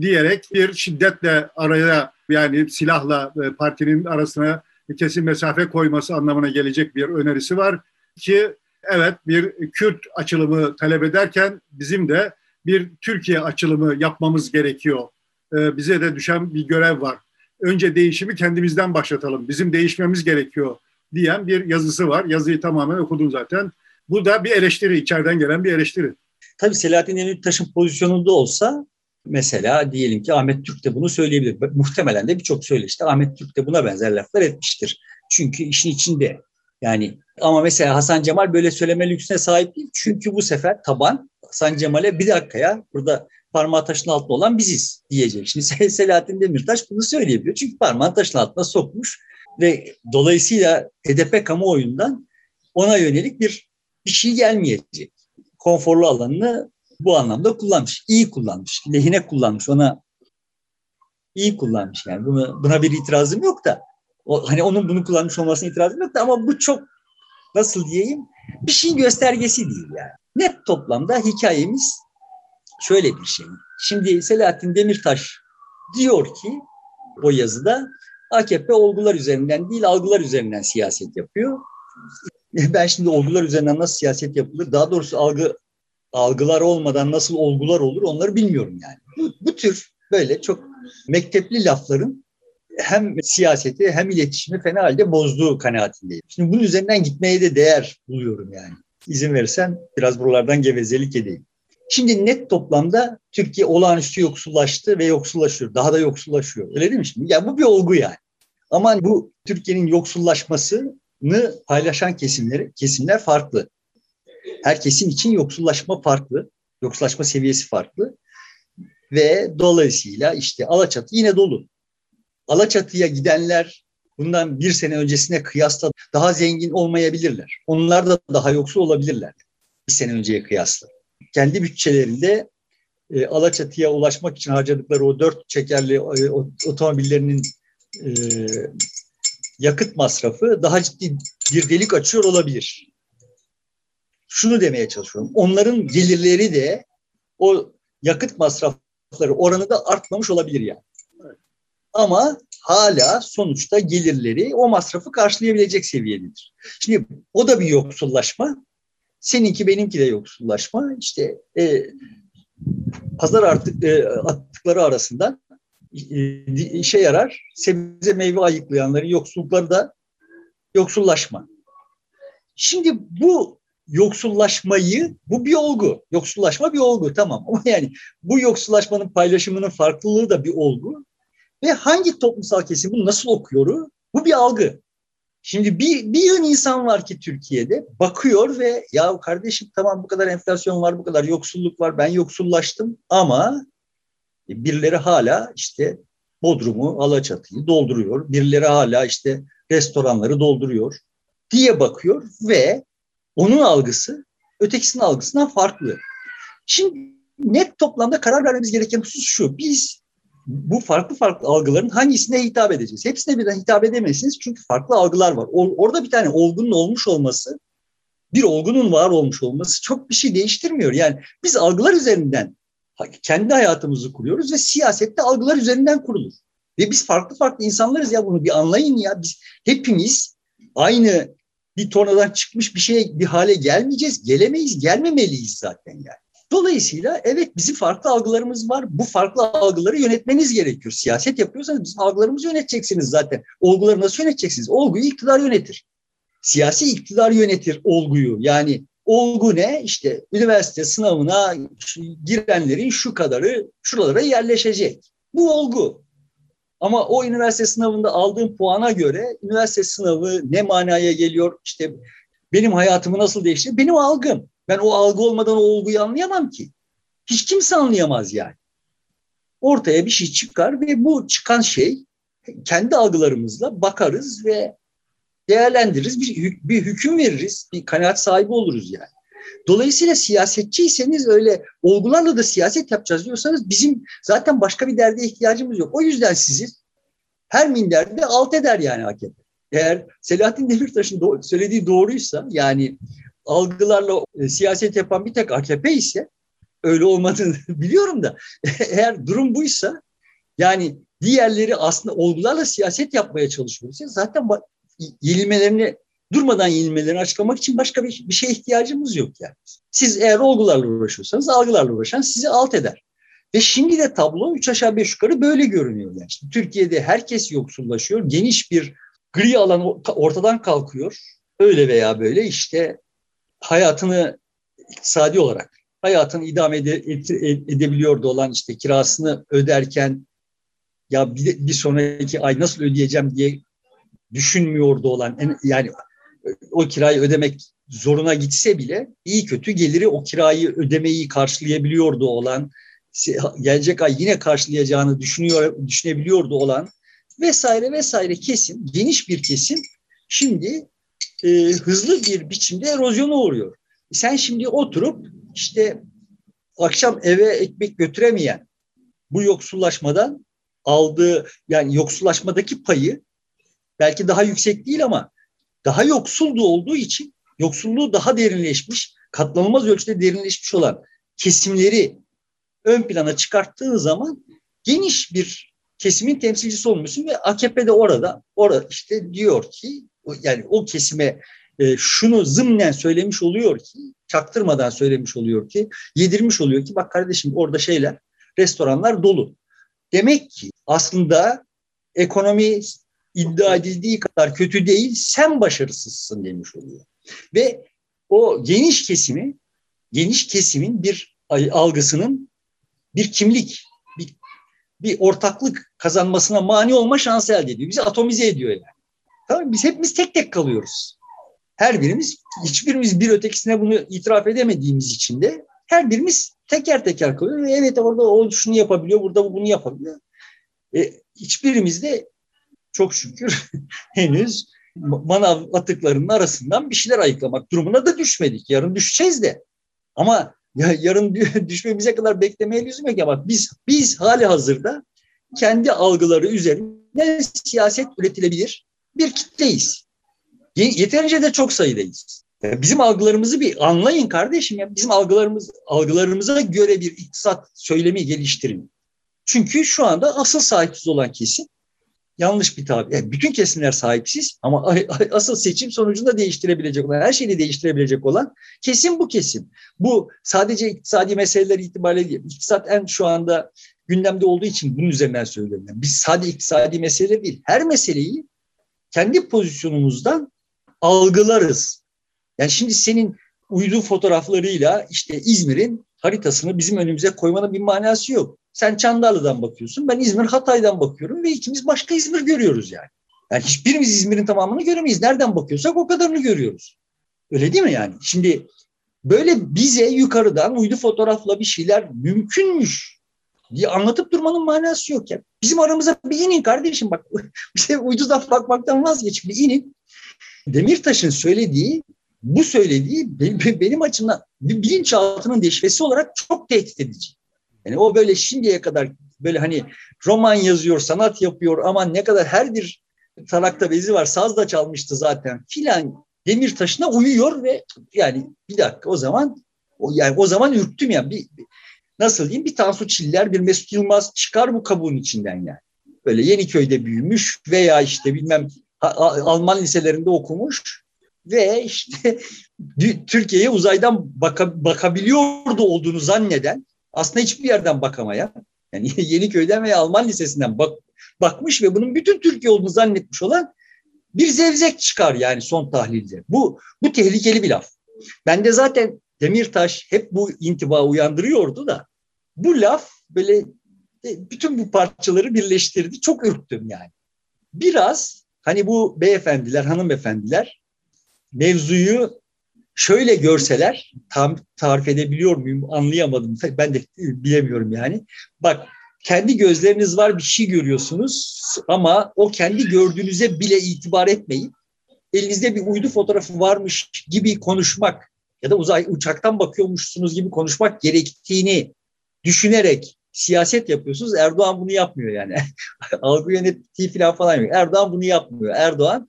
diyerek bir şiddetle araya yani silahla e, partinin arasına kesin mesafe koyması anlamına gelecek bir önerisi var ki evet bir Kürt açılımı talep ederken bizim de bir Türkiye açılımı yapmamız gerekiyor. E, bize de düşen bir görev var. Önce değişimi kendimizden başlatalım. Bizim değişmemiz gerekiyor diyen bir yazısı var. Yazıyı tamamen okudum zaten. Bu da bir eleştiri, içeriden gelen bir eleştiri. Tabii Selahattin Demirtaş'ın pozisyonunda olsa Mesela diyelim ki Ahmet Türk de bunu söyleyebilir. Muhtemelen de birçok söyleşte Ahmet Türk de buna benzer laflar etmiştir. Çünkü işin içinde. Yani ama mesela Hasan Cemal böyle söyleme lüksüne sahip değil. Çünkü bu sefer taban Hasan Cemal'e bir dakika ya burada parmağı taşın altında olan biziz diyecek. Şimdi Selahattin Demirtaş bunu söyleyebiliyor. Çünkü parmağı taşın altına sokmuş Ve dolayısıyla HDP kamuoyundan ona yönelik bir bir şey gelmeyecek. Konforlu alanını bu anlamda kullanmış. iyi kullanmış. Lehine kullanmış. Ona iyi kullanmış yani. Buna, buna bir itirazım yok da. O, hani onun bunu kullanmış olmasına itirazım yok da ama bu çok nasıl diyeyim bir şey göstergesi değil yani. Net toplamda hikayemiz şöyle bir şey. Şimdi Selahattin Demirtaş diyor ki o yazıda AKP olgular üzerinden değil algılar üzerinden siyaset yapıyor. Ben şimdi olgular üzerinden nasıl siyaset yapılır, daha doğrusu algı algılar olmadan nasıl olgular olur onları bilmiyorum yani. Bu, bu tür böyle çok mektepli lafların hem siyaseti hem iletişimi fena halde bozduğu kanaatindeyim. Şimdi bunun üzerinden gitmeye de değer buluyorum yani. İzin verirsen biraz buralardan gevezelik edeyim. Şimdi net toplamda Türkiye olağanüstü yoksullaştı ve yoksullaşıyor. Daha da yoksullaşıyor. Öyle değil mi şimdi? Ya bu bir olgu yani. Ama bu Türkiye'nin yoksullaşmasını paylaşan kesimleri, kesimler farklı. Her kesim için yoksullaşma farklı. Yoksullaşma seviyesi farklı. Ve dolayısıyla işte Alaçatı yine dolu. Alaçatı'ya gidenler bundan bir sene öncesine kıyasla daha zengin olmayabilirler. Onlar da daha yoksul olabilirler bir sene önceye kıyasla. Kendi bütçelerinde e, Alaçatı'ya ulaşmak için harcadıkları o dört çekerli e, otomobillerinin e, yakıt masrafı daha ciddi bir delik açıyor olabilir. Şunu demeye çalışıyorum. Onların gelirleri de o yakıt masrafları oranı da artmamış olabilir yani. Ama hala sonuçta gelirleri o masrafı karşılayabilecek seviyededir. Şimdi o da bir yoksullaşma. Seninki benimki de yoksullaşma. İşte e, pazar artık e, attıkları arasından e, işe yarar. Sebze meyve ayıklayanların yoksullukları da yoksullaşma. Şimdi bu yoksullaşmayı, bu bir olgu. Yoksullaşma bir olgu tamam ama yani bu yoksullaşmanın paylaşımının farklılığı da bir olgu. Ve hangi toplumsal kesim bunu nasıl okuyor? Bu bir algı. Şimdi bir, bir yön insan var ki Türkiye'de bakıyor ve ya kardeşim tamam bu kadar enflasyon var, bu kadar yoksulluk var, ben yoksullaştım ama birileri hala işte Bodrum'u, Alaçatı'yı dolduruyor. Birileri hala işte restoranları dolduruyor diye bakıyor ve onun algısı ötekisinin algısından farklı. Şimdi net toplamda karar vermemiz gereken husus şu. Biz bu farklı farklı algıların hangisine hitap edeceğiz? Hepsine birden hitap edemezsiniz çünkü farklı algılar var. Orada bir tane olgunun olmuş olması, bir olgunun var olmuş olması çok bir şey değiştirmiyor. Yani biz algılar üzerinden kendi hayatımızı kuruyoruz ve siyasette algılar üzerinden kurulur. Ve biz farklı farklı insanlarız ya bunu bir anlayın ya. Biz hepimiz aynı bir tornadan çıkmış bir şeye bir hale gelmeyeceğiz. Gelemeyiz, gelmemeliyiz zaten yani. Dolayısıyla evet bizim farklı algılarımız var. Bu farklı algıları yönetmeniz gerekiyor. Siyaset yapıyorsanız bizim algılarımızı yöneteceksiniz zaten. Olguları nasıl yöneteceksiniz? Olguyu iktidar yönetir. Siyasi iktidar yönetir olguyu. Yani olgu ne? İşte üniversite sınavına girenlerin şu kadarı şuralara yerleşecek. Bu olgu. Ama o üniversite sınavında aldığım puana göre üniversite sınavı ne manaya geliyor? İşte benim hayatımı nasıl değiştirdi? Benim algım. Ben o algı olmadan o olguyu anlayamam ki. Hiç kimse anlayamaz yani. Ortaya bir şey çıkar ve bu çıkan şey kendi algılarımızla bakarız ve değerlendiririz. Bir, bir hüküm veririz. Bir kanaat sahibi oluruz yani. Dolayısıyla siyasetçiyseniz öyle olgularla da siyaset yapacağız diyorsanız bizim zaten başka bir derde ihtiyacımız yok. O yüzden sizi her minderde alt eder yani AKP. Eğer Selahattin Demirtaş'ın söylediği doğruysa yani algılarla e, siyaset yapan bir tek AKP ise öyle olmadığını biliyorum da eğer durum buysa yani diğerleri aslında olgularla siyaset yapmaya çalışıyorsa zaten yenilmelerini durmadan yenilmelerini açıklamak için başka bir, bir şeye ihtiyacımız yok yani. Siz eğer olgularla uğraşıyorsanız algılarla uğraşan sizi alt eder. Ve şimdi de tablo üç aşağı beş yukarı böyle görünüyor. Yani. Şimdi Türkiye'de herkes yoksullaşıyor. Geniş bir gri alan ortadan kalkıyor. Öyle veya böyle işte hayatını iktisadi olarak hayatını idame ede, edebiliyordu olan işte kirasını öderken ya bir, bir sonraki ay nasıl ödeyeceğim diye düşünmüyordu olan yani o kirayı ödemek zoruna gitse bile iyi kötü geliri o kirayı ödemeyi karşılayabiliyordu olan gelecek ay yine karşılayacağını düşünüyor düşünebiliyordu olan vesaire vesaire kesim, geniş bir kesim şimdi e, hızlı bir biçimde erozyona uğruyor. Sen şimdi oturup işte akşam eve ekmek götüremeyen bu yoksullaşmadan aldığı yani yoksullaşmadaki payı belki daha yüksek değil ama daha yoksuldu olduğu için yoksulluğu daha derinleşmiş, katlanılmaz ölçüde derinleşmiş olan kesimleri ön plana çıkarttığın zaman geniş bir kesimin temsilcisi olmuyorsun ve AKP de orada orada işte diyor ki yani o kesime e, şunu zımnen söylemiş oluyor ki çaktırmadan söylemiş oluyor ki yedirmiş oluyor ki bak kardeşim orada şeyler restoranlar dolu. Demek ki aslında ekonomi iddia edildiği kadar kötü değil sen başarısızsın demiş oluyor. Ve o geniş kesimi geniş kesimin bir algısının bir kimlik, bir, bir ortaklık kazanmasına mani olma şansı elde ediyor. Bizi atomize ediyor yani. Tamam Biz hepimiz tek tek kalıyoruz. Her birimiz, hiçbirimiz bir ötekisine bunu itiraf edemediğimiz için de her birimiz teker teker kalıyor. Ve evet orada o şunu yapabiliyor, burada bunu yapabiliyor. E, hiçbirimiz de çok şükür henüz manav atıklarının arasından bir şeyler ayıklamak durumuna da düşmedik. Yarın düşeceğiz de. Ama ya yarın düşmemize kadar beklemeye lüzum yok ama biz biz hali hazırda kendi algıları üzerine siyaset üretilebilir bir kitleyiz. Yeterince de çok sayıdayız. Bizim algılarımızı bir anlayın kardeşim ya. Bizim algılarımız algılarımıza göre bir iktisat söylemi geliştirin. Çünkü şu anda asıl sahipsiz olan kesim yanlış bir tabir. Yani bütün kesimler sahipsiz ama asıl seçim sonucunda değiştirebilecek olan, her şeyi değiştirebilecek olan kesim bu kesim. Bu sadece iktisadi meseleler itibariyle değil. İktisat en şu anda gündemde olduğu için bunun üzerinden söylüyorum. Yani biz sadece iktisadi mesele değil, her meseleyi kendi pozisyonumuzdan algılarız. Yani şimdi senin uydu fotoğraflarıyla işte İzmir'in haritasını bizim önümüze koymanın bir manası yok. Sen Çandarlı'dan bakıyorsun, ben İzmir Hatay'dan bakıyorum ve ikimiz başka İzmir görüyoruz yani. Yani hiçbirimiz İzmir'in tamamını göremeyiz. Nereden bakıyorsak o kadarını görüyoruz. Öyle değil mi yani? Şimdi böyle bize yukarıdan uydu fotoğrafla bir şeyler mümkünmüş diye anlatıp durmanın manası yok ya. Bizim aramıza bir inin kardeşim bak. Bize uydudan bakmaktan vazgeç bir inin. Demirtaş'ın söylediği bu söylediği benim, açımdan bilinçaltının deşvesi olarak çok tehdit edici. Yani o böyle şimdiye kadar böyle hani roman yazıyor, sanat yapıyor ama ne kadar her bir tarakta bezi var, saz da çalmıştı zaten filan demir taşına uyuyor ve yani bir dakika o zaman o yani o zaman ürktüm ya. Bir, nasıl diyeyim bir Tansu Çiller, bir Mesut Yılmaz çıkar bu kabuğun içinden yani. Böyle Yeniköy'de büyümüş veya işte bilmem Alman liselerinde okumuş ve işte Türkiye'ye uzaydan baka, bakabiliyordu olduğunu zanneden aslında hiçbir yerden bakamayan yani Yeniköy'den veya Alman lisesinden bak, bakmış ve bunun bütün Türkiye olduğunu zannetmiş olan bir zevzek çıkar yani son tahlilde. Bu bu tehlikeli bir laf. Ben de zaten Demirtaş hep bu intiba uyandırıyordu da bu laf böyle bütün bu parçaları birleştirdi. Çok ürktüm yani. Biraz hani bu beyefendiler, hanımefendiler mevzuyu şöyle görseler tam tarif edebiliyor muyum anlayamadım. Ben de bilemiyorum yani. Bak kendi gözleriniz var bir şey görüyorsunuz ama o kendi gördüğünüze bile itibar etmeyin. Elinizde bir uydu fotoğrafı varmış gibi konuşmak ya da uzay uçaktan bakıyormuşsunuz gibi konuşmak gerektiğini düşünerek siyaset yapıyorsunuz. Erdoğan bunu yapmıyor yani. Algı yönettiği falan falan yok. Erdoğan bunu yapmıyor. Erdoğan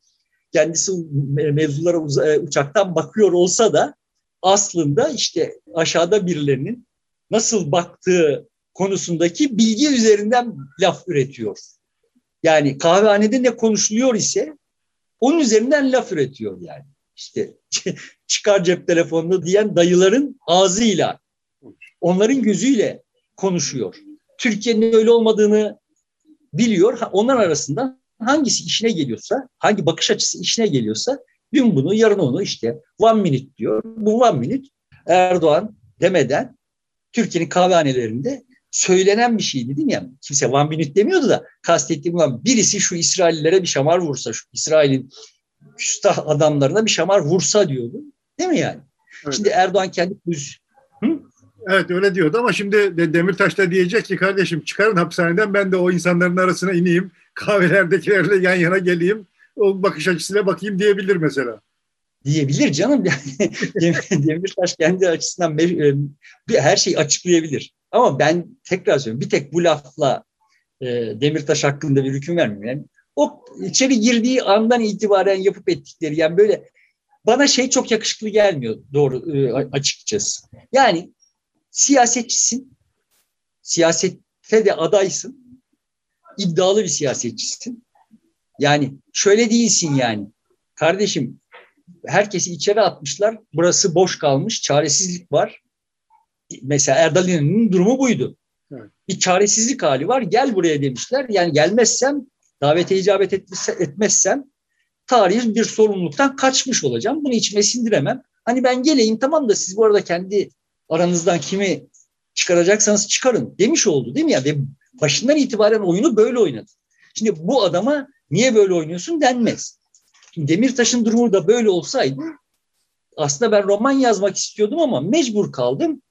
kendisi mevzulara e, uçaktan bakıyor olsa da aslında işte aşağıda birilerinin nasıl baktığı konusundaki bilgi üzerinden laf üretiyor. Yani kahvehanede ne konuşuluyor ise onun üzerinden laf üretiyor yani. İşte çıkar cep telefonunu diyen dayıların ağzıyla, onların gözüyle konuşuyor. Türkiye'nin öyle olmadığını biliyor. Onlar arasında hangisi işine geliyorsa, hangi bakış açısı işine geliyorsa dün bunu, yarın onu işte one minute diyor. Bu one minute Erdoğan demeden Türkiye'nin kahvehanelerinde söylenen bir şeydi değil mi? Yani kimse one minute demiyordu da kastettiğim olan birisi şu İsraillilere bir şamar vursa, şu İsrail'in küstah adamlarına bir şamar vursa diyordu. Değil mi yani? Evet. Şimdi Erdoğan kendi Hı? Evet öyle diyordu ama şimdi de Demirtaş da diyecek ki kardeşim çıkarın hapishaneden ben de o insanların arasına ineyim. Kahvelerdekilerle yan yana geleyim o bakış açısına bakayım diyebilir mesela. Diyebilir canım. Demirtaş kendi açısından e, her şeyi açıklayabilir. Ama ben tekrar söylüyorum bir tek bu lafla e, Demirtaş hakkında bir hüküm vermiyorum. Yani o içeri girdiği andan itibaren yapıp ettikleri yani böyle bana şey çok yakışıklı gelmiyor doğru e, açıkçası. Yani siyasetçisin, siyasette de adaysın, iddialı bir siyasetçisin. Yani şöyle değilsin yani. Kardeşim herkesi içeri atmışlar. Burası boş kalmış. Çaresizlik var. Mesela Erdal İnan'ın durumu buydu. Evet. Bir çaresizlik hali var. Gel buraya demişler. Yani gelmezsem, davete icabet etmezsem tarihi bir sorumluluktan kaçmış olacağım. Bunu içime sindiremem. Hani ben geleyim tamam da siz bu arada kendi aranızdan kimi çıkaracaksanız çıkarın demiş oldu değil mi ya? Başından itibaren oyunu böyle oynadı. Şimdi bu adama niye böyle oynuyorsun denmez. Şimdi Demirtaş'ın durumu da böyle olsaydı aslında ben roman yazmak istiyordum ama mecbur kaldım.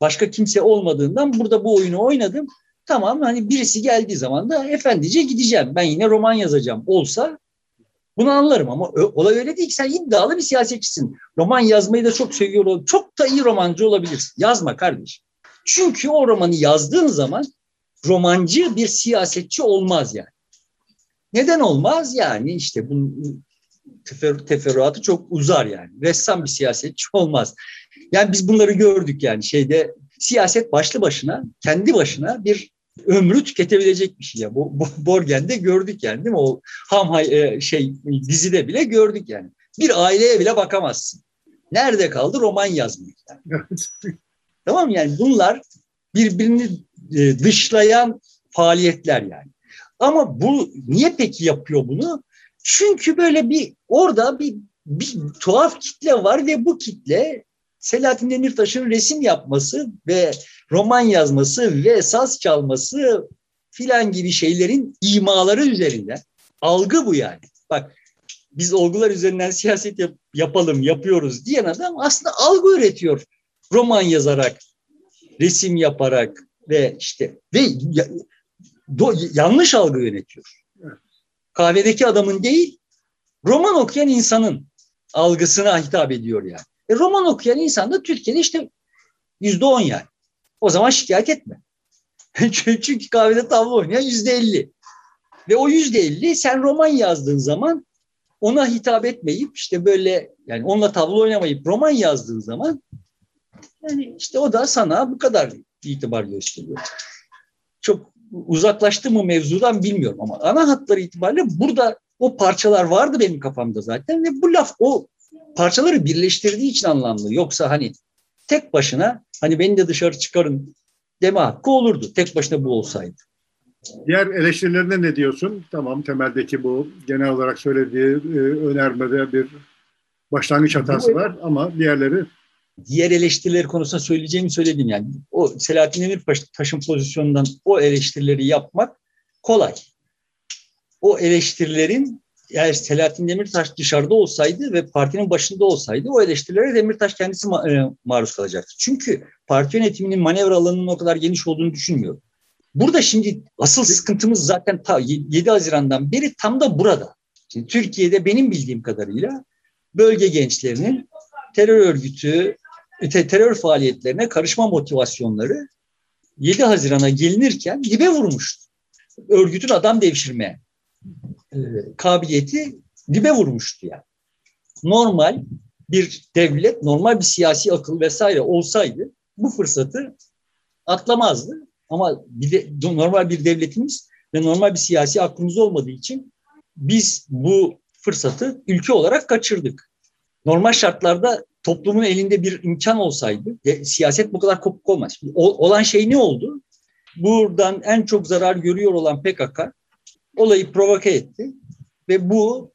Başka kimse olmadığından burada bu oyunu oynadım. Tamam hani birisi geldiği zaman da efendice gideceğim. Ben yine roman yazacağım. Olsa bunu anlarım ama olay öyle değil ki sen iddialı bir siyasetçisin. Roman yazmayı da çok seviyorum. Çok da iyi romancı olabilirsin. Yazma kardeş. Çünkü o romanı yazdığın zaman romancı bir siyasetçi olmaz yani. Neden olmaz? Yani işte bu tefer, teferruatı çok uzar yani. Ressam bir siyasetçi olmaz. Yani biz bunları gördük yani şeyde siyaset başlı başına kendi başına bir ömrü tüketebilecek bir şey ya. Bu, bu Borgen'de gördük yani değil mi? O ham e, şey dizide bile gördük yani. Bir aileye bile bakamazsın. Nerede kaldı roman yazmak? Yani. tamam yani bunlar birbirini e, dışlayan faaliyetler yani. Ama bu niye peki yapıyor bunu? Çünkü böyle bir orada bir, bir tuhaf kitle var ve bu kitle Selahattin Demirtaş'ın resim yapması ve roman yazması ve saz çalması filan gibi şeylerin imaları üzerinden. Algı bu yani. Bak biz olgular üzerinden siyaset yap, yapalım, yapıyoruz diyen adam aslında algı üretiyor. Roman yazarak, resim yaparak ve işte ve ya, do, yanlış algı yönetiyor. Kahvedeki adamın değil, roman okuyan insanın algısına hitap ediyor yani. E, roman okuyan insan da Türkiye'de işte yüzde on yani. O zaman şikayet etme. Çünkü kahvede tavla oynayan yüzde elli. Ve o yüzde elli sen roman yazdığın zaman ona hitap etmeyip işte böyle yani onunla tavla oynamayıp roman yazdığın zaman yani işte o da sana bu kadar itibar gösteriyor. Çok uzaklaştı mı mevzudan bilmiyorum ama ana hatları itibariyle burada o parçalar vardı benim kafamda zaten ve bu laf o parçaları birleştirdiği için anlamlı. Yoksa hani tek başına hani beni de dışarı çıkarın deme hakkı olurdu. Tek başına bu olsaydı. Diğer eleştirilerine ne diyorsun? Tamam temeldeki bu genel olarak söylediği e, önermede bir başlangıç hatası var ama diğerleri diğer eleştirileri konusunda söyleyeceğimi söyledim yani. O Selahattin Demirtaş'ın pozisyonundan o eleştirileri yapmak kolay. O eleştirilerin eğer Selahattin Demirtaş dışarıda olsaydı ve partinin başında olsaydı o eleştirilere Demirtaş kendisi ma- e, maruz kalacaktı. Çünkü parti yönetiminin manevra alanının o kadar geniş olduğunu düşünmüyorum. Burada şimdi asıl sıkıntımız zaten ta 7 Haziran'dan beri tam da burada. Şimdi Türkiye'de benim bildiğim kadarıyla bölge gençlerinin terör örgütü, terör faaliyetlerine karışma motivasyonları 7 Haziran'a gelinirken dibe vurmuştu. Örgütün adam devşirmeye e, kabiliyeti dibe vurmuştu yani. Normal bir devlet, normal bir siyasi akıl vesaire olsaydı bu fırsatı atlamazdı. Ama bir de, normal bir devletimiz ve normal bir siyasi aklımız olmadığı için biz bu fırsatı ülke olarak kaçırdık. Normal şartlarda toplumun elinde bir imkan olsaydı siyaset bu kadar kopuk olmaz. O, olan şey ne oldu? Buradan en çok zarar görüyor olan PKK olayı provoke etti ve bu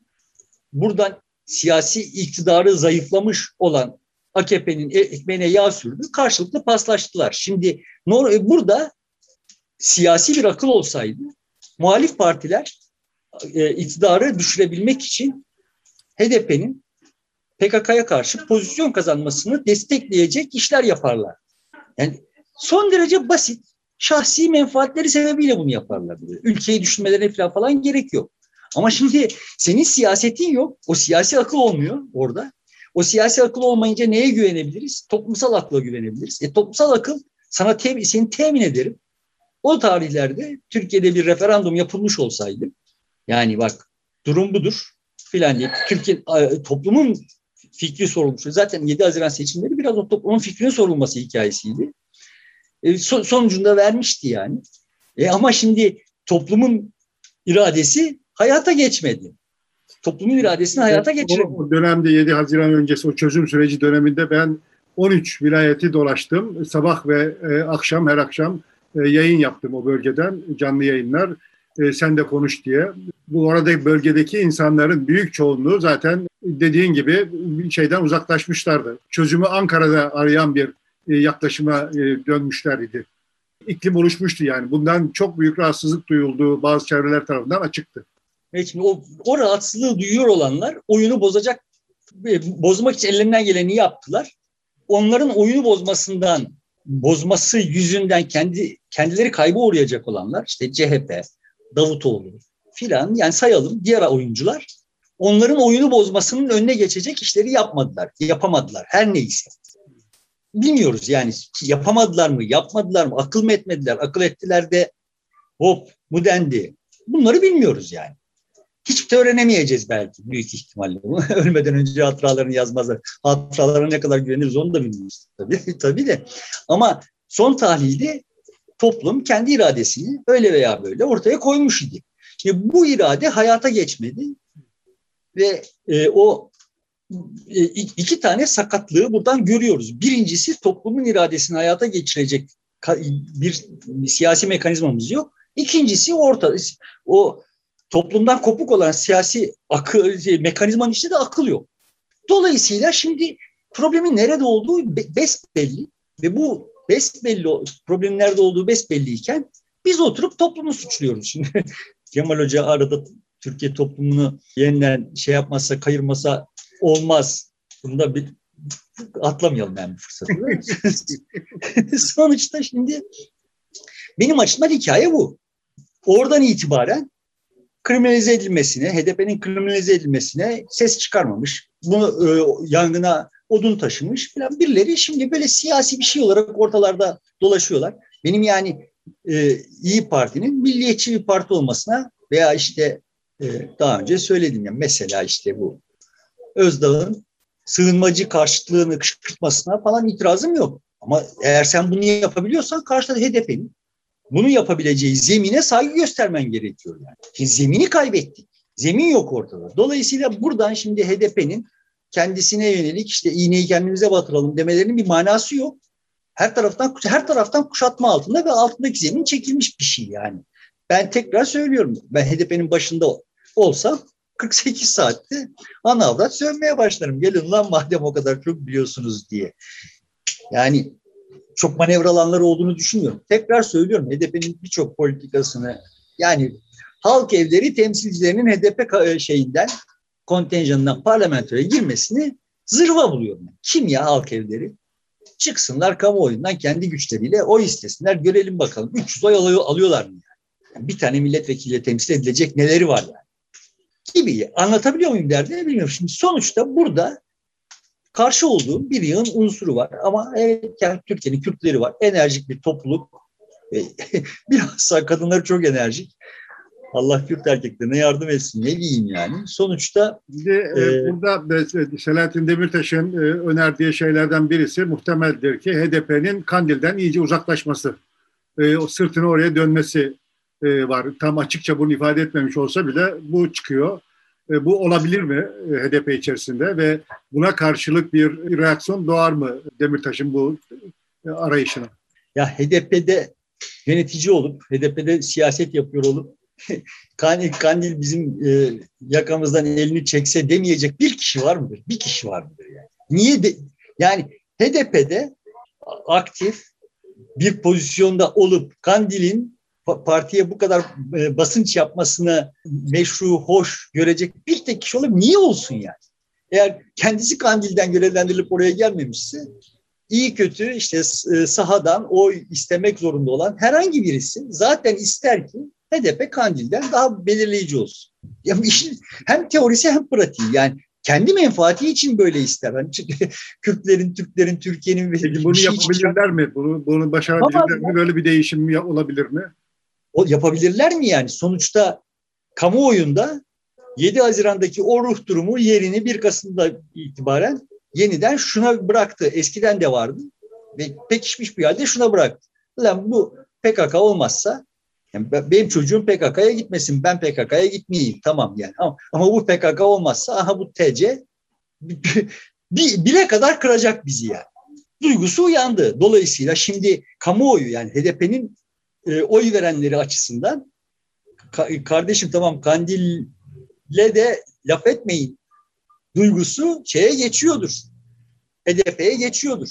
buradan siyasi iktidarı zayıflamış olan AKP'nin e, ekmeğine yağ sürdü. Karşılıklı paslaştılar. Şimdi e, burada siyasi bir akıl olsaydı muhalif partiler e, iktidarı düşürebilmek için HDP'nin PKK'ya karşı pozisyon kazanmasını destekleyecek işler yaparlar. Yani son derece basit. şahsi menfaatleri sebebiyle bunu yaparlar. Ülkeyi düşünmelerine falan, falan gerek yok. Ama şimdi senin siyasetin yok. O siyasi akıl olmuyor orada. O siyasi akıl olmayınca neye güvenebiliriz? Toplumsal akla güvenebiliriz. E, toplumsal akıl sana tem seni temin ederim. O tarihlerde Türkiye'de bir referandum yapılmış olsaydı yani bak durum budur filan diye Türkiye toplumun fikri sorulmuş. Zaten 7 Haziran seçimleri biraz o toplumun fikrinin sorulması hikayesiydi. E, so, sonucunda vermişti yani. E, ama şimdi toplumun iradesi hayata geçmedi. Toplumun iradesini hayata geçiremedi. O dönemde 7 Haziran öncesi o çözüm süreci döneminde ben 13 vilayeti dolaştım. Sabah ve e, akşam her akşam e, yayın yaptım o bölgeden canlı yayınlar. E, sen de konuş diye. Bu orada bölgedeki insanların büyük çoğunluğu zaten dediğin gibi şeyden uzaklaşmışlardı. Çözümü Ankara'da arayan bir e, yaklaşıma e, dönmüşler idi. İklim oluşmuştu yani. Bundan çok büyük rahatsızlık duyulduğu bazı çevreler tarafından açıktı. Evet, şimdi o, o rahatsızlığı duyuyor olanlar oyunu bozacak, e, bozmak için ellerinden geleni yaptılar. Onların oyunu bozmasından, bozması yüzünden kendi kendileri kaybı uğrayacak olanlar, işte CHP, Davutoğlu filan yani sayalım diğer oyuncular onların oyunu bozmasının önüne geçecek işleri yapmadılar, yapamadılar her neyse. Bilmiyoruz yani yapamadılar mı, yapmadılar mı, akıl mı etmediler, akıl ettiler de hop mu dendi. Bunları bilmiyoruz yani. Hiç de öğrenemeyeceğiz belki büyük ihtimalle. Ölmeden önce hatıralarını yazmazlar. Hatıralarına ne kadar güveniriz onu da bilmiyoruz tabii, tabii de. Ama son tahlilde toplum kendi iradesini öyle veya böyle ortaya koymuş idi. Şimdi bu irade hayata geçmedi ve e, o e, iki tane sakatlığı buradan görüyoruz. Birincisi toplumun iradesini hayata geçirecek bir siyasi mekanizmamız yok. İkincisi orta o toplumdan kopuk olan siyasi akıl şey, mekanizmanın içinde de akıl yok. Dolayısıyla şimdi problemin nerede olduğu besbelli ve bu besbelli problemin nerede olduğu besbelliyken biz oturup toplumu suçluyoruz. Şimdi Kemal Hoca arada Türkiye toplumunu yeniden şey yapmasa, kayırmasa olmaz. Bunda bir atlamayalım yani bu fırsatı. Sonuçta şimdi benim açımdan hikaye bu. Oradan itibaren kriminalize edilmesine, HDP'nin kriminalize edilmesine ses çıkarmamış. Bunu e, yangına odun taşımış falan birileri şimdi böyle siyasi bir şey olarak ortalarda dolaşıyorlar. Benim yani e, İyi Parti'nin milliyetçi bir parti olmasına veya işte e, daha önce söyledim ya mesela işte bu Özdağ'ın sığınmacı karşıtlığını kışkırtmasına falan itirazım yok. Ama eğer sen bunu yapabiliyorsan karşıda HDP'nin bunu yapabileceği zemine saygı göstermen gerekiyor yani. Zemini kaybettik. Zemin yok ortada. Dolayısıyla buradan şimdi HDP'nin kendisine yönelik işte iğneyi kendimize batıralım demelerinin bir manası yok. Her taraftan her taraftan kuşatma altında ve altındaki zemin çekilmiş bir şey yani. Ben tekrar söylüyorum. Ben HDP'nin başında olsam 48 saatte ana avrat sövmeye başlarım. Gelin lan madem o kadar çok biliyorsunuz diye. Yani çok manevra olduğunu düşünmüyorum. Tekrar söylüyorum HDP'nin birçok politikasını yani halk evleri temsilcilerinin HDP şeyinden kontenjanından parlamentoya girmesini zırva buluyorum. Kim ya halk evleri? Çıksınlar kamuoyundan kendi güçleriyle oy istesinler. Görelim bakalım 300 oy alıyor, alıyorlar mı? Yani? bir tane milletvekiliyle temsil edilecek neleri var yani? Gibi. Anlatabiliyor muyum derdini bilmiyorum. Şimdi sonuçta burada karşı olduğum bir yığın unsuru var. Ama evet yani Türkiye'nin Kürtleri var. Enerjik bir topluluk. Bilhassa kadınları çok enerjik. Allah Kürt erkeklerine yardım etsin. Ne diyeyim yani. Sonuçta Şimdi, e, e, burada Selahattin Demirtaş'ın e, önerdiği şeylerden birisi muhtemeldir ki HDP'nin Kandil'den iyice uzaklaşması. E, o sırtını oraya dönmesi e, var. Tam açıkça bunu ifade etmemiş olsa bile bu çıkıyor. E, bu olabilir mi e, HDP içerisinde ve buna karşılık bir reaksiyon doğar mı Demirtaş'ın bu e, arayışına? Ya HDP'de yönetici olup, HDP'de siyaset yapıyor olup Kandil, Kandil bizim e, yakamızdan elini çekse demeyecek bir kişi var mıdır? Bir kişi var mıdır yani? Niye de, yani HDP'de aktif bir pozisyonda olup Kandil'in partiye bu kadar e, basınç yapmasını meşru, hoş görecek bir tek kişi olup niye olsun yani? Eğer kendisi Kandil'den görevlendirilip oraya gelmemişse iyi kötü işte e, sahadan oy istemek zorunda olan herhangi birisi zaten ister ki HDP Kandil'den daha belirleyici olsun. Ya işin hem teorisi hem pratiği yani kendi menfaati için böyle ister. Yani Kürtlerin, Türklerin, Türkiye'nin Peki bunu yapabilirler için... mi? Bunu, bunu başarabilirler mi? Böyle bir değişim olabilir mi? O yapabilirler mi yani? Sonuçta kamuoyunda 7 Haziran'daki o ruh durumu yerini 1 Kasım'da itibaren yeniden şuna bıraktı. Eskiden de vardı ve pekişmiş bir halde şuna bıraktı. Lan bu PKK olmazsa yani benim çocuğum PKK'ya gitmesin, ben PKK'ya gitmeyeyim. Tamam yani. Ama, ama bu PKK olmazsa aha bu TC bile kadar kıracak bizi yani. Duygusu uyandı. Dolayısıyla şimdi kamuoyu yani HDP'nin e, oy verenleri açısından ka, kardeşim tamam Kandil'le de laf etmeyin duygusu şeye geçiyordur. HDP'ye geçiyordur.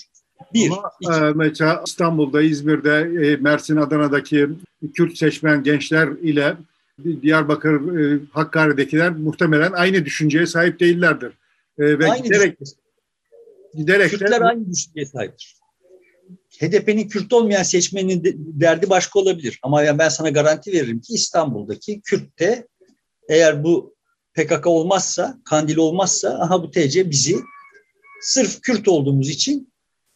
Bir. Ama, e, mesela İstanbul'da, İzmir'de, e, Mersin, Adana'daki Kürt seçmen gençler ile Diyarbakır, e, Hakkari'dekiler muhtemelen aynı düşünceye sahip değillerdir. E, ve aynı giderek, giderek Kürtler de, aynı düşünceye sahiptir. HDP'nin Kürt olmayan seçmenin derdi başka olabilir. Ama ben sana garanti veririm ki İstanbul'daki Kürt'te eğer bu PKK olmazsa, Kandil olmazsa aha bu TC bizi sırf Kürt olduğumuz için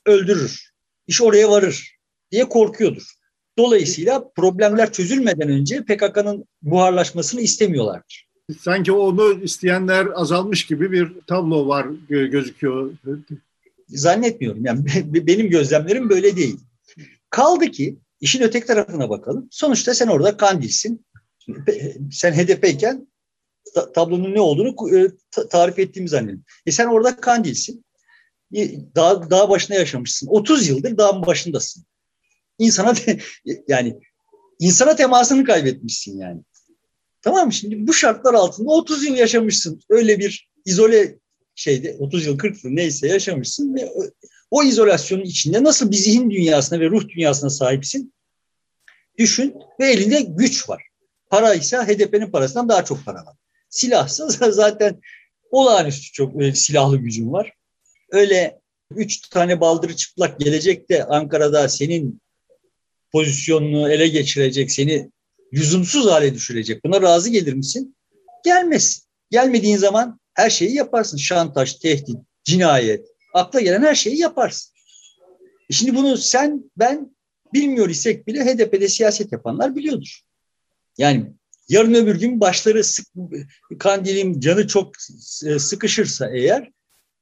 öldürür. İş oraya varır diye korkuyordur. Dolayısıyla problemler çözülmeden önce PKK'nın buharlaşmasını istemiyorlardır. Sanki onu isteyenler azalmış gibi bir tablo var gözüküyor. Zannetmiyorum. Yani benim gözlemlerim böyle değil. Kaldı ki işin öteki tarafına bakalım. Sonuçta sen orada kandilsin. Sen HDP'yken tablonun ne olduğunu e, tarif ettiğimi zannediyorum. E sen orada kandilsin. Dağ, dağ başına yaşamışsın. 30 yıldır dağın başındasın. İnsana yani insana temasını kaybetmişsin yani. Tamam mı? Şimdi bu şartlar altında 30 yıl yaşamışsın. Öyle bir izole şeyde 30 yıl 40 yıl neyse yaşamışsın ve o, o izolasyonun içinde nasıl bir zihin dünyasına ve ruh dünyasına sahipsin? Düşün ve elinde güç var. Para ise HDP'nin parasından daha çok para var. Silahsa zaten olağanüstü çok e, silahlı gücün var. Öyle üç tane baldırı çıplak gelecek de Ankara'da senin pozisyonunu ele geçirecek, seni lüzumsuz hale düşürecek. Buna razı gelir misin? Gelmesin. Gelmediğin zaman her şeyi yaparsın. Şantaj, tehdit, cinayet, akla gelen her şeyi yaparsın. E şimdi bunu sen, ben bilmiyor isek bile HDP'de siyaset yapanlar biliyordur. Yani yarın öbür gün başları sık, kandilim canı çok e, sıkışırsa eğer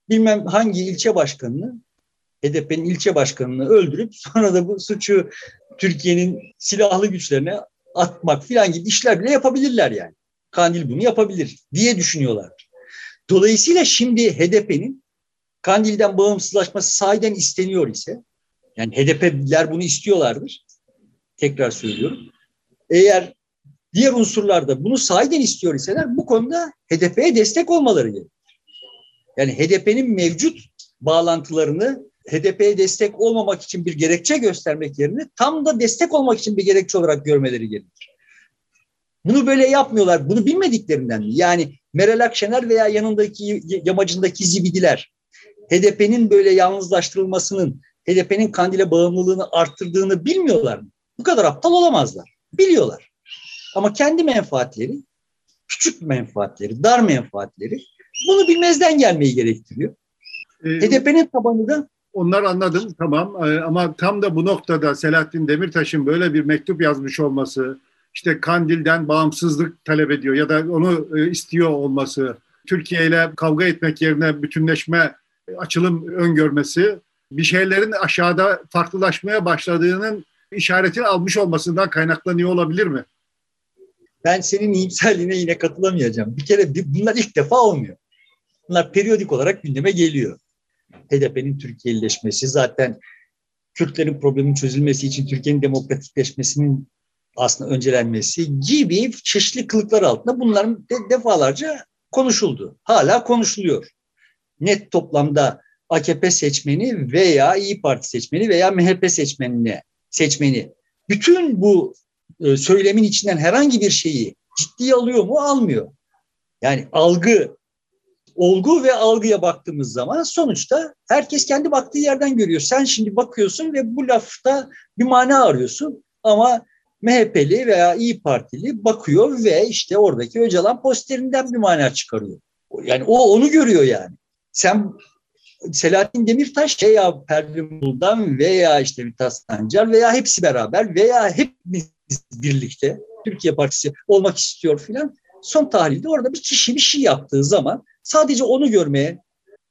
bilmem hangi ilçe başkanını HDP'nin ilçe başkanını öldürüp sonra da bu suçu Türkiye'nin silahlı güçlerine atmak filan gibi işler bile yapabilirler yani. Kandil bunu yapabilir diye düşünüyorlar. Dolayısıyla şimdi HDP'nin Kandil'den bağımsızlaşması sahiden isteniyor ise yani HDP'liler bunu istiyorlardır. Tekrar söylüyorum. Eğer diğer unsurlar da bunu sahiden istiyor iseler bu konuda HDP'ye destek olmaları gerekir. Yani HDP'nin mevcut bağlantılarını HDP'ye destek olmamak için bir gerekçe göstermek yerine tam da destek olmak için bir gerekçe olarak görmeleri gerekir. Bunu böyle yapmıyorlar. Bunu bilmediklerinden mi? Yani Meral Akşener veya yanındaki yamacındaki zibidiler HDP'nin böyle yalnızlaştırılmasının HDP'nin kandile bağımlılığını arttırdığını bilmiyorlar mı? Bu kadar aptal olamazlar. Biliyorlar. Ama kendi menfaatleri, küçük menfaatleri, dar menfaatleri bunu bilmezden gelmeyi gerektiriyor. Ee, HDP'nin tabanı da onlar anladım tamam ee, ama tam da bu noktada Selahattin Demirtaş'ın böyle bir mektup yazmış olması, işte Kandil'den bağımsızlık talep ediyor ya da onu e, istiyor olması, Türkiye ile kavga etmek yerine bütünleşme, açılım öngörmesi bir şeylerin aşağıda farklılaşmaya başladığının işaretini almış olmasından kaynaklanıyor olabilir mi? Ben senin iyimserliğine yine katılamayacağım. Bir kere bunlar ilk defa olmuyor. Bunlar periyodik olarak gündeme geliyor. HDP'nin Türkiye'lileşmesi zaten Kürtlerin problemin çözülmesi için Türkiye'nin demokratikleşmesinin aslında öncelenmesi gibi çeşitli kılıklar altında bunların de, defalarca konuşuldu. Hala konuşuluyor. Net toplamda AKP seçmeni veya İyi Parti seçmeni veya MHP seçmenine seçmeni bütün bu e, söylemin içinden herhangi bir şeyi ciddiye alıyor mu? Almıyor. Yani algı olgu ve algıya baktığımız zaman sonuçta herkes kendi baktığı yerden görüyor. Sen şimdi bakıyorsun ve bu lafta bir mana arıyorsun ama MHP'li veya İyi Partili bakıyor ve işte oradaki Öcalan posterinden bir mana çıkarıyor. Yani o onu görüyor yani. Sen Selahattin Demirtaş veya Pervin Buldan veya işte Mithat Sancar veya hepsi beraber veya hepimiz birlikte Türkiye Partisi olmak istiyor filan. Son tahlilde orada bir kişi bir şey yaptığı zaman sadece onu görmeye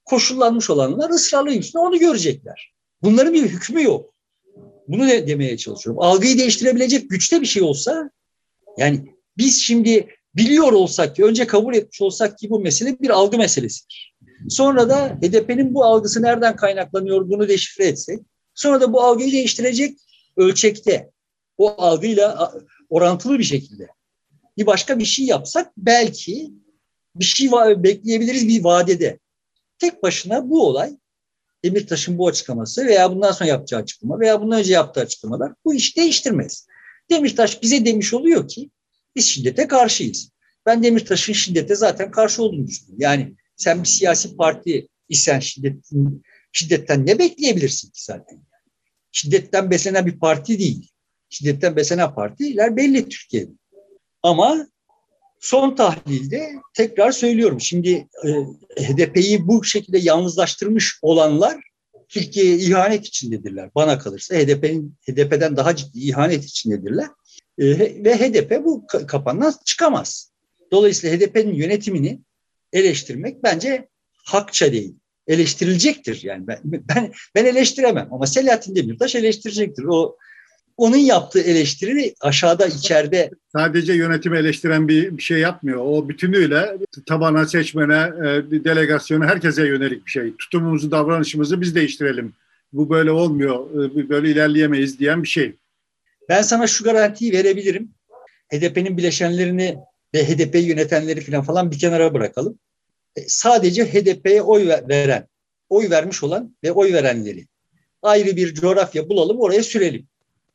koşullanmış olanlar ısrarlı yüzüne onu görecekler. Bunların bir hükmü yok. Bunu de demeye çalışıyorum. Algıyı değiştirebilecek güçte bir şey olsa yani biz şimdi biliyor olsak ki önce kabul etmiş olsak ki bu mesele bir algı meselesidir. Sonra da HDP'nin bu algısı nereden kaynaklanıyor bunu deşifre etsek. Sonra da bu algıyı değiştirecek ölçekte o algıyla orantılı bir şekilde bir başka bir şey yapsak belki bir şey bekleyebiliriz bir vadede. Tek başına bu olay Demirtaş'ın bu açıklaması veya bundan sonra yapacağı açıklama veya bundan önce yaptığı açıklamalar bu işi değiştirmez. Demirtaş bize demiş oluyor ki biz şiddete karşıyız. Ben Demirtaş'ın şiddete zaten karşı olduğunu düşünüyorum. Yani sen bir siyasi parti isen şiddetin, şiddetten ne bekleyebilirsin ki zaten? Şiddetten beslenen bir parti değil. Şiddetten beslenen partiler belli Türkiye'de. Ama son tahlilde tekrar söylüyorum. Şimdi e, HDP'yi bu şekilde yalnızlaştırmış olanlar Türkiye'ye ihanet içindedirler. Bana kalırsa HDP'nin HDP'den daha ciddi ihanet içindedirler. E, ve HDP bu kapandan çıkamaz. Dolayısıyla HDP'nin yönetimini eleştirmek bence hakça değil. Eleştirilecektir yani ben ben ben eleştiremem ama Selahattin Demirtaş eleştirecektir. O onun yaptığı eleştiri aşağıda içeride sadece yönetimi eleştiren bir, bir şey yapmıyor. O bütünüyle tabana, seçmene, e, delegasyona herkese yönelik bir şey. Tutumumuzu, davranışımızı biz değiştirelim. Bu böyle olmuyor, e, böyle ilerleyemeyiz diyen bir şey. Ben sana şu garantiyi verebilirim. HDP'nin bileşenlerini ve HDP yönetenleri falan falan bir kenara bırakalım. E, sadece HDP'ye oy veren, oy vermiş olan ve oy verenleri ayrı bir coğrafya bulalım, oraya sürelim.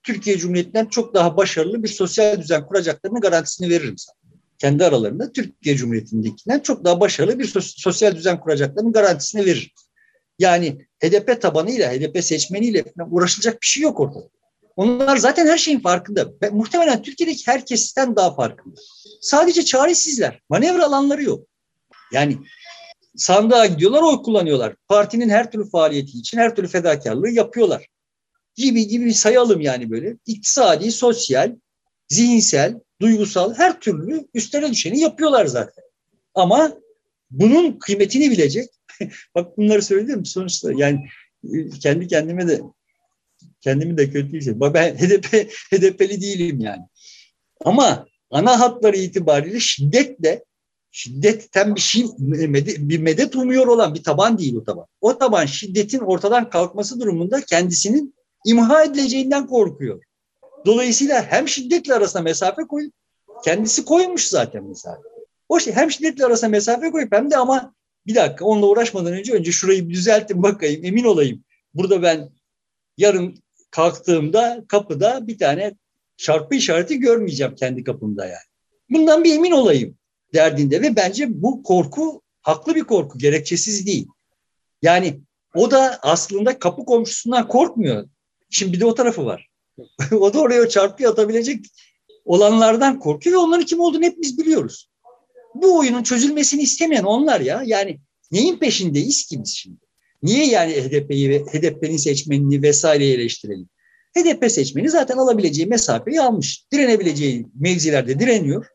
Türkiye Cumhuriyeti'nden çok daha başarılı bir sosyal düzen kuracaklarını garantisini veririm sana. Kendi aralarında Türkiye Cumhuriyeti'ndekinden çok daha başarılı bir sosyal düzen kuracaklarının garantisini veririm. Yani HDP tabanıyla, HDP seçmeniyle uğraşılacak bir şey yok ortada. Onlar zaten her şeyin farkında. Ve muhtemelen Türkiye'deki herkesten daha farkında. Sadece çaresizler. Manevra alanları yok. Yani sandığa gidiyorlar, oy kullanıyorlar. Partinin her türlü faaliyeti için her türlü fedakarlığı yapıyorlar gibi gibi sayalım yani böyle. İktisadi, sosyal, zihinsel, duygusal her türlü üstlerine düşeni yapıyorlar zaten. Ama bunun kıymetini bilecek. Bak bunları söyledim sonuçta yani e, kendi kendime de kendimi de kötü. Bak ben HDP, HDP'li değilim yani. Ama ana hatları itibariyle şiddetle şiddetten bir şey bir medet umuyor olan bir taban değil o taban. O taban şiddetin ortadan kalkması durumunda kendisinin imha edileceğinden korkuyor. Dolayısıyla hem şiddetle arasına mesafe koyup kendisi koymuş zaten mesafe. O şey hem şiddetle arasına mesafe koyup hem de ama bir dakika onunla uğraşmadan önce önce şurayı bir düzeltin bakayım emin olayım. Burada ben yarın kalktığımda kapıda bir tane çarpı işareti görmeyeceğim kendi kapımda yani. Bundan bir emin olayım derdinde ve bence bu korku haklı bir korku, gerekçesiz değil. Yani o da aslında kapı komşusundan korkmuyor. Şimdi bir de o tarafı var. o da oraya çarpıyı atabilecek olanlardan korkuyor ve onların kim olduğunu hepimiz biliyoruz. Bu oyunun çözülmesini istemeyen onlar ya. Yani neyin peşindeyiz ki biz şimdi? Niye yani HDP'yi ve HDP'nin seçmenini vesaireyi eleştirelim? HDP seçmeni zaten alabileceği mesafeyi almış. Direnebileceği mevzilerde direniyor.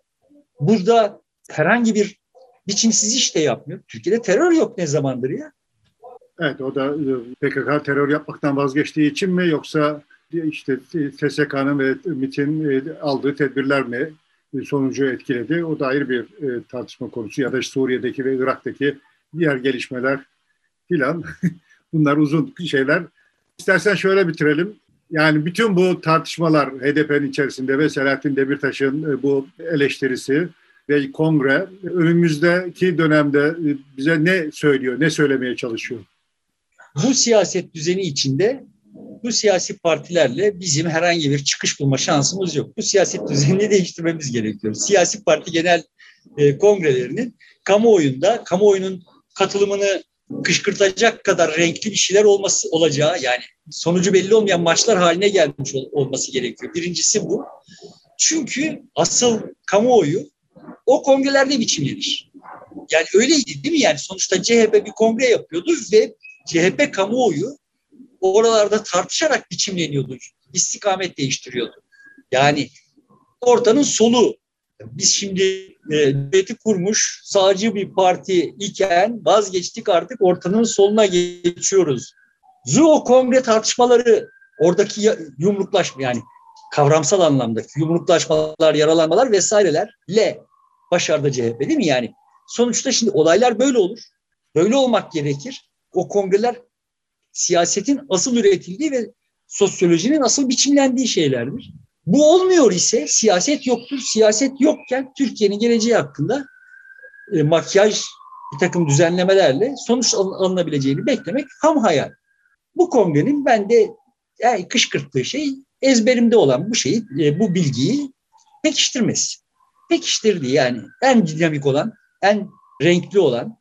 Burada herhangi bir biçimsiz iş de yapmıyor. Türkiye'de terör yok ne zamandır ya. Evet o da e, PKK terör yapmaktan vazgeçtiği için mi yoksa işte TSK'nın ve MİT'in e, aldığı tedbirler mi sonucu etkiledi? O da ayrı bir e, tartışma konusu ya da Suriye'deki ve Irak'taki diğer gelişmeler filan. Bunlar uzun şeyler. İstersen şöyle bitirelim. Yani bütün bu tartışmalar HDP'nin içerisinde ve Selahattin Demirtaş'ın bu eleştirisi ve kongre önümüzdeki dönemde bize ne söylüyor, ne söylemeye çalışıyor? Bu siyaset düzeni içinde bu siyasi partilerle bizim herhangi bir çıkış bulma şansımız yok. Bu siyaset düzenini değiştirmemiz gerekiyor. Siyasi parti genel e, kongrelerinin kamuoyunda, kamuoyunun katılımını kışkırtacak kadar renkli bir şeyler olması olacağı yani sonucu belli olmayan maçlar haline gelmiş ol, olması gerekiyor. Birincisi bu. Çünkü asıl kamuoyu o kongrelerde biçimlenir. Yani öyleydi değil mi? Yani sonuçta CHP bir kongre yapıyordu ve CHP kamuoyu oralarda tartışarak biçimleniyordu. İstikamet değiştiriyordu. Yani ortanın solu. Biz şimdi e, devleti kurmuş sağcı bir parti iken vazgeçtik artık ortanın soluna geçiyoruz. Zu o kongre tartışmaları oradaki yumruklaşma yani kavramsal anlamdaki yumruklaşmalar, yaralanmalar vesairelerle başardı CHP değil mi yani? Sonuçta şimdi olaylar böyle olur. Böyle olmak gerekir. O kongreler siyasetin asıl üretildiği ve sosyolojinin asıl biçimlendiği şeylerdir. Bu olmuyor ise siyaset yoktur. Siyaset yokken Türkiye'nin geleceği hakkında e, makyaj bir takım düzenlemelerle sonuç alınabileceğini beklemek ham hayal. Bu kongrenin bende yani kışkırttığı şey ezberimde olan bu şeyi, e, bu bilgiyi pekiştirmesi. Pekiştirdi yani en dinamik olan, en renkli olan,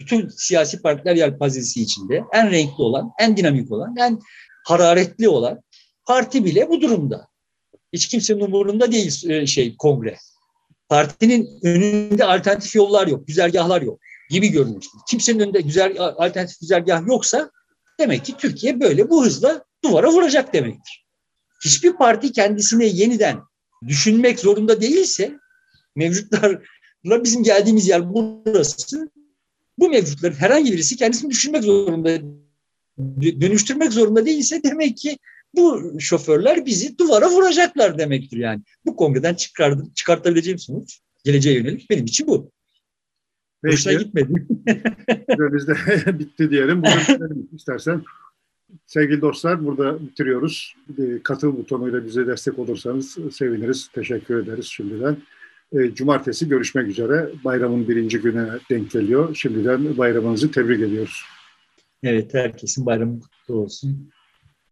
bütün siyasi partiler yelpazesi içinde en renkli olan, en dinamik olan, en hararetli olan parti bile bu durumda. Hiç kimsenin umurunda değil e, şey kongre. Partinin önünde alternatif yollar yok, güzergahlar yok gibi görünüyor. Kimsenin önünde güzel alternatif güzergah yoksa demek ki Türkiye böyle bu hızla duvara vuracak demektir. Hiçbir parti kendisine yeniden düşünmek zorunda değilse mevcutlarla bizim geldiğimiz yer burası. Bu mevcutların herhangi birisi kendisini düşünmek zorunda, dönüştürmek zorunda değilse demek ki bu şoförler bizi duvara vuracaklar demektir yani. Bu kongreden çıkart, çıkartabileceğim sonuç geleceğe yönelik benim için bu. Peki. Hoşuna gitmedi. Biz de bitti diyelim. Burada istersen. Sevgili dostlar burada bitiriyoruz. Katıl butonuyla bize destek olursanız seviniriz. Teşekkür ederiz şimdiden. E, cumartesi görüşmek üzere. Bayramın birinci güne denk geliyor. Şimdiden bayramınızı tebrik ediyoruz. Evet, herkesin bayramı kutlu olsun.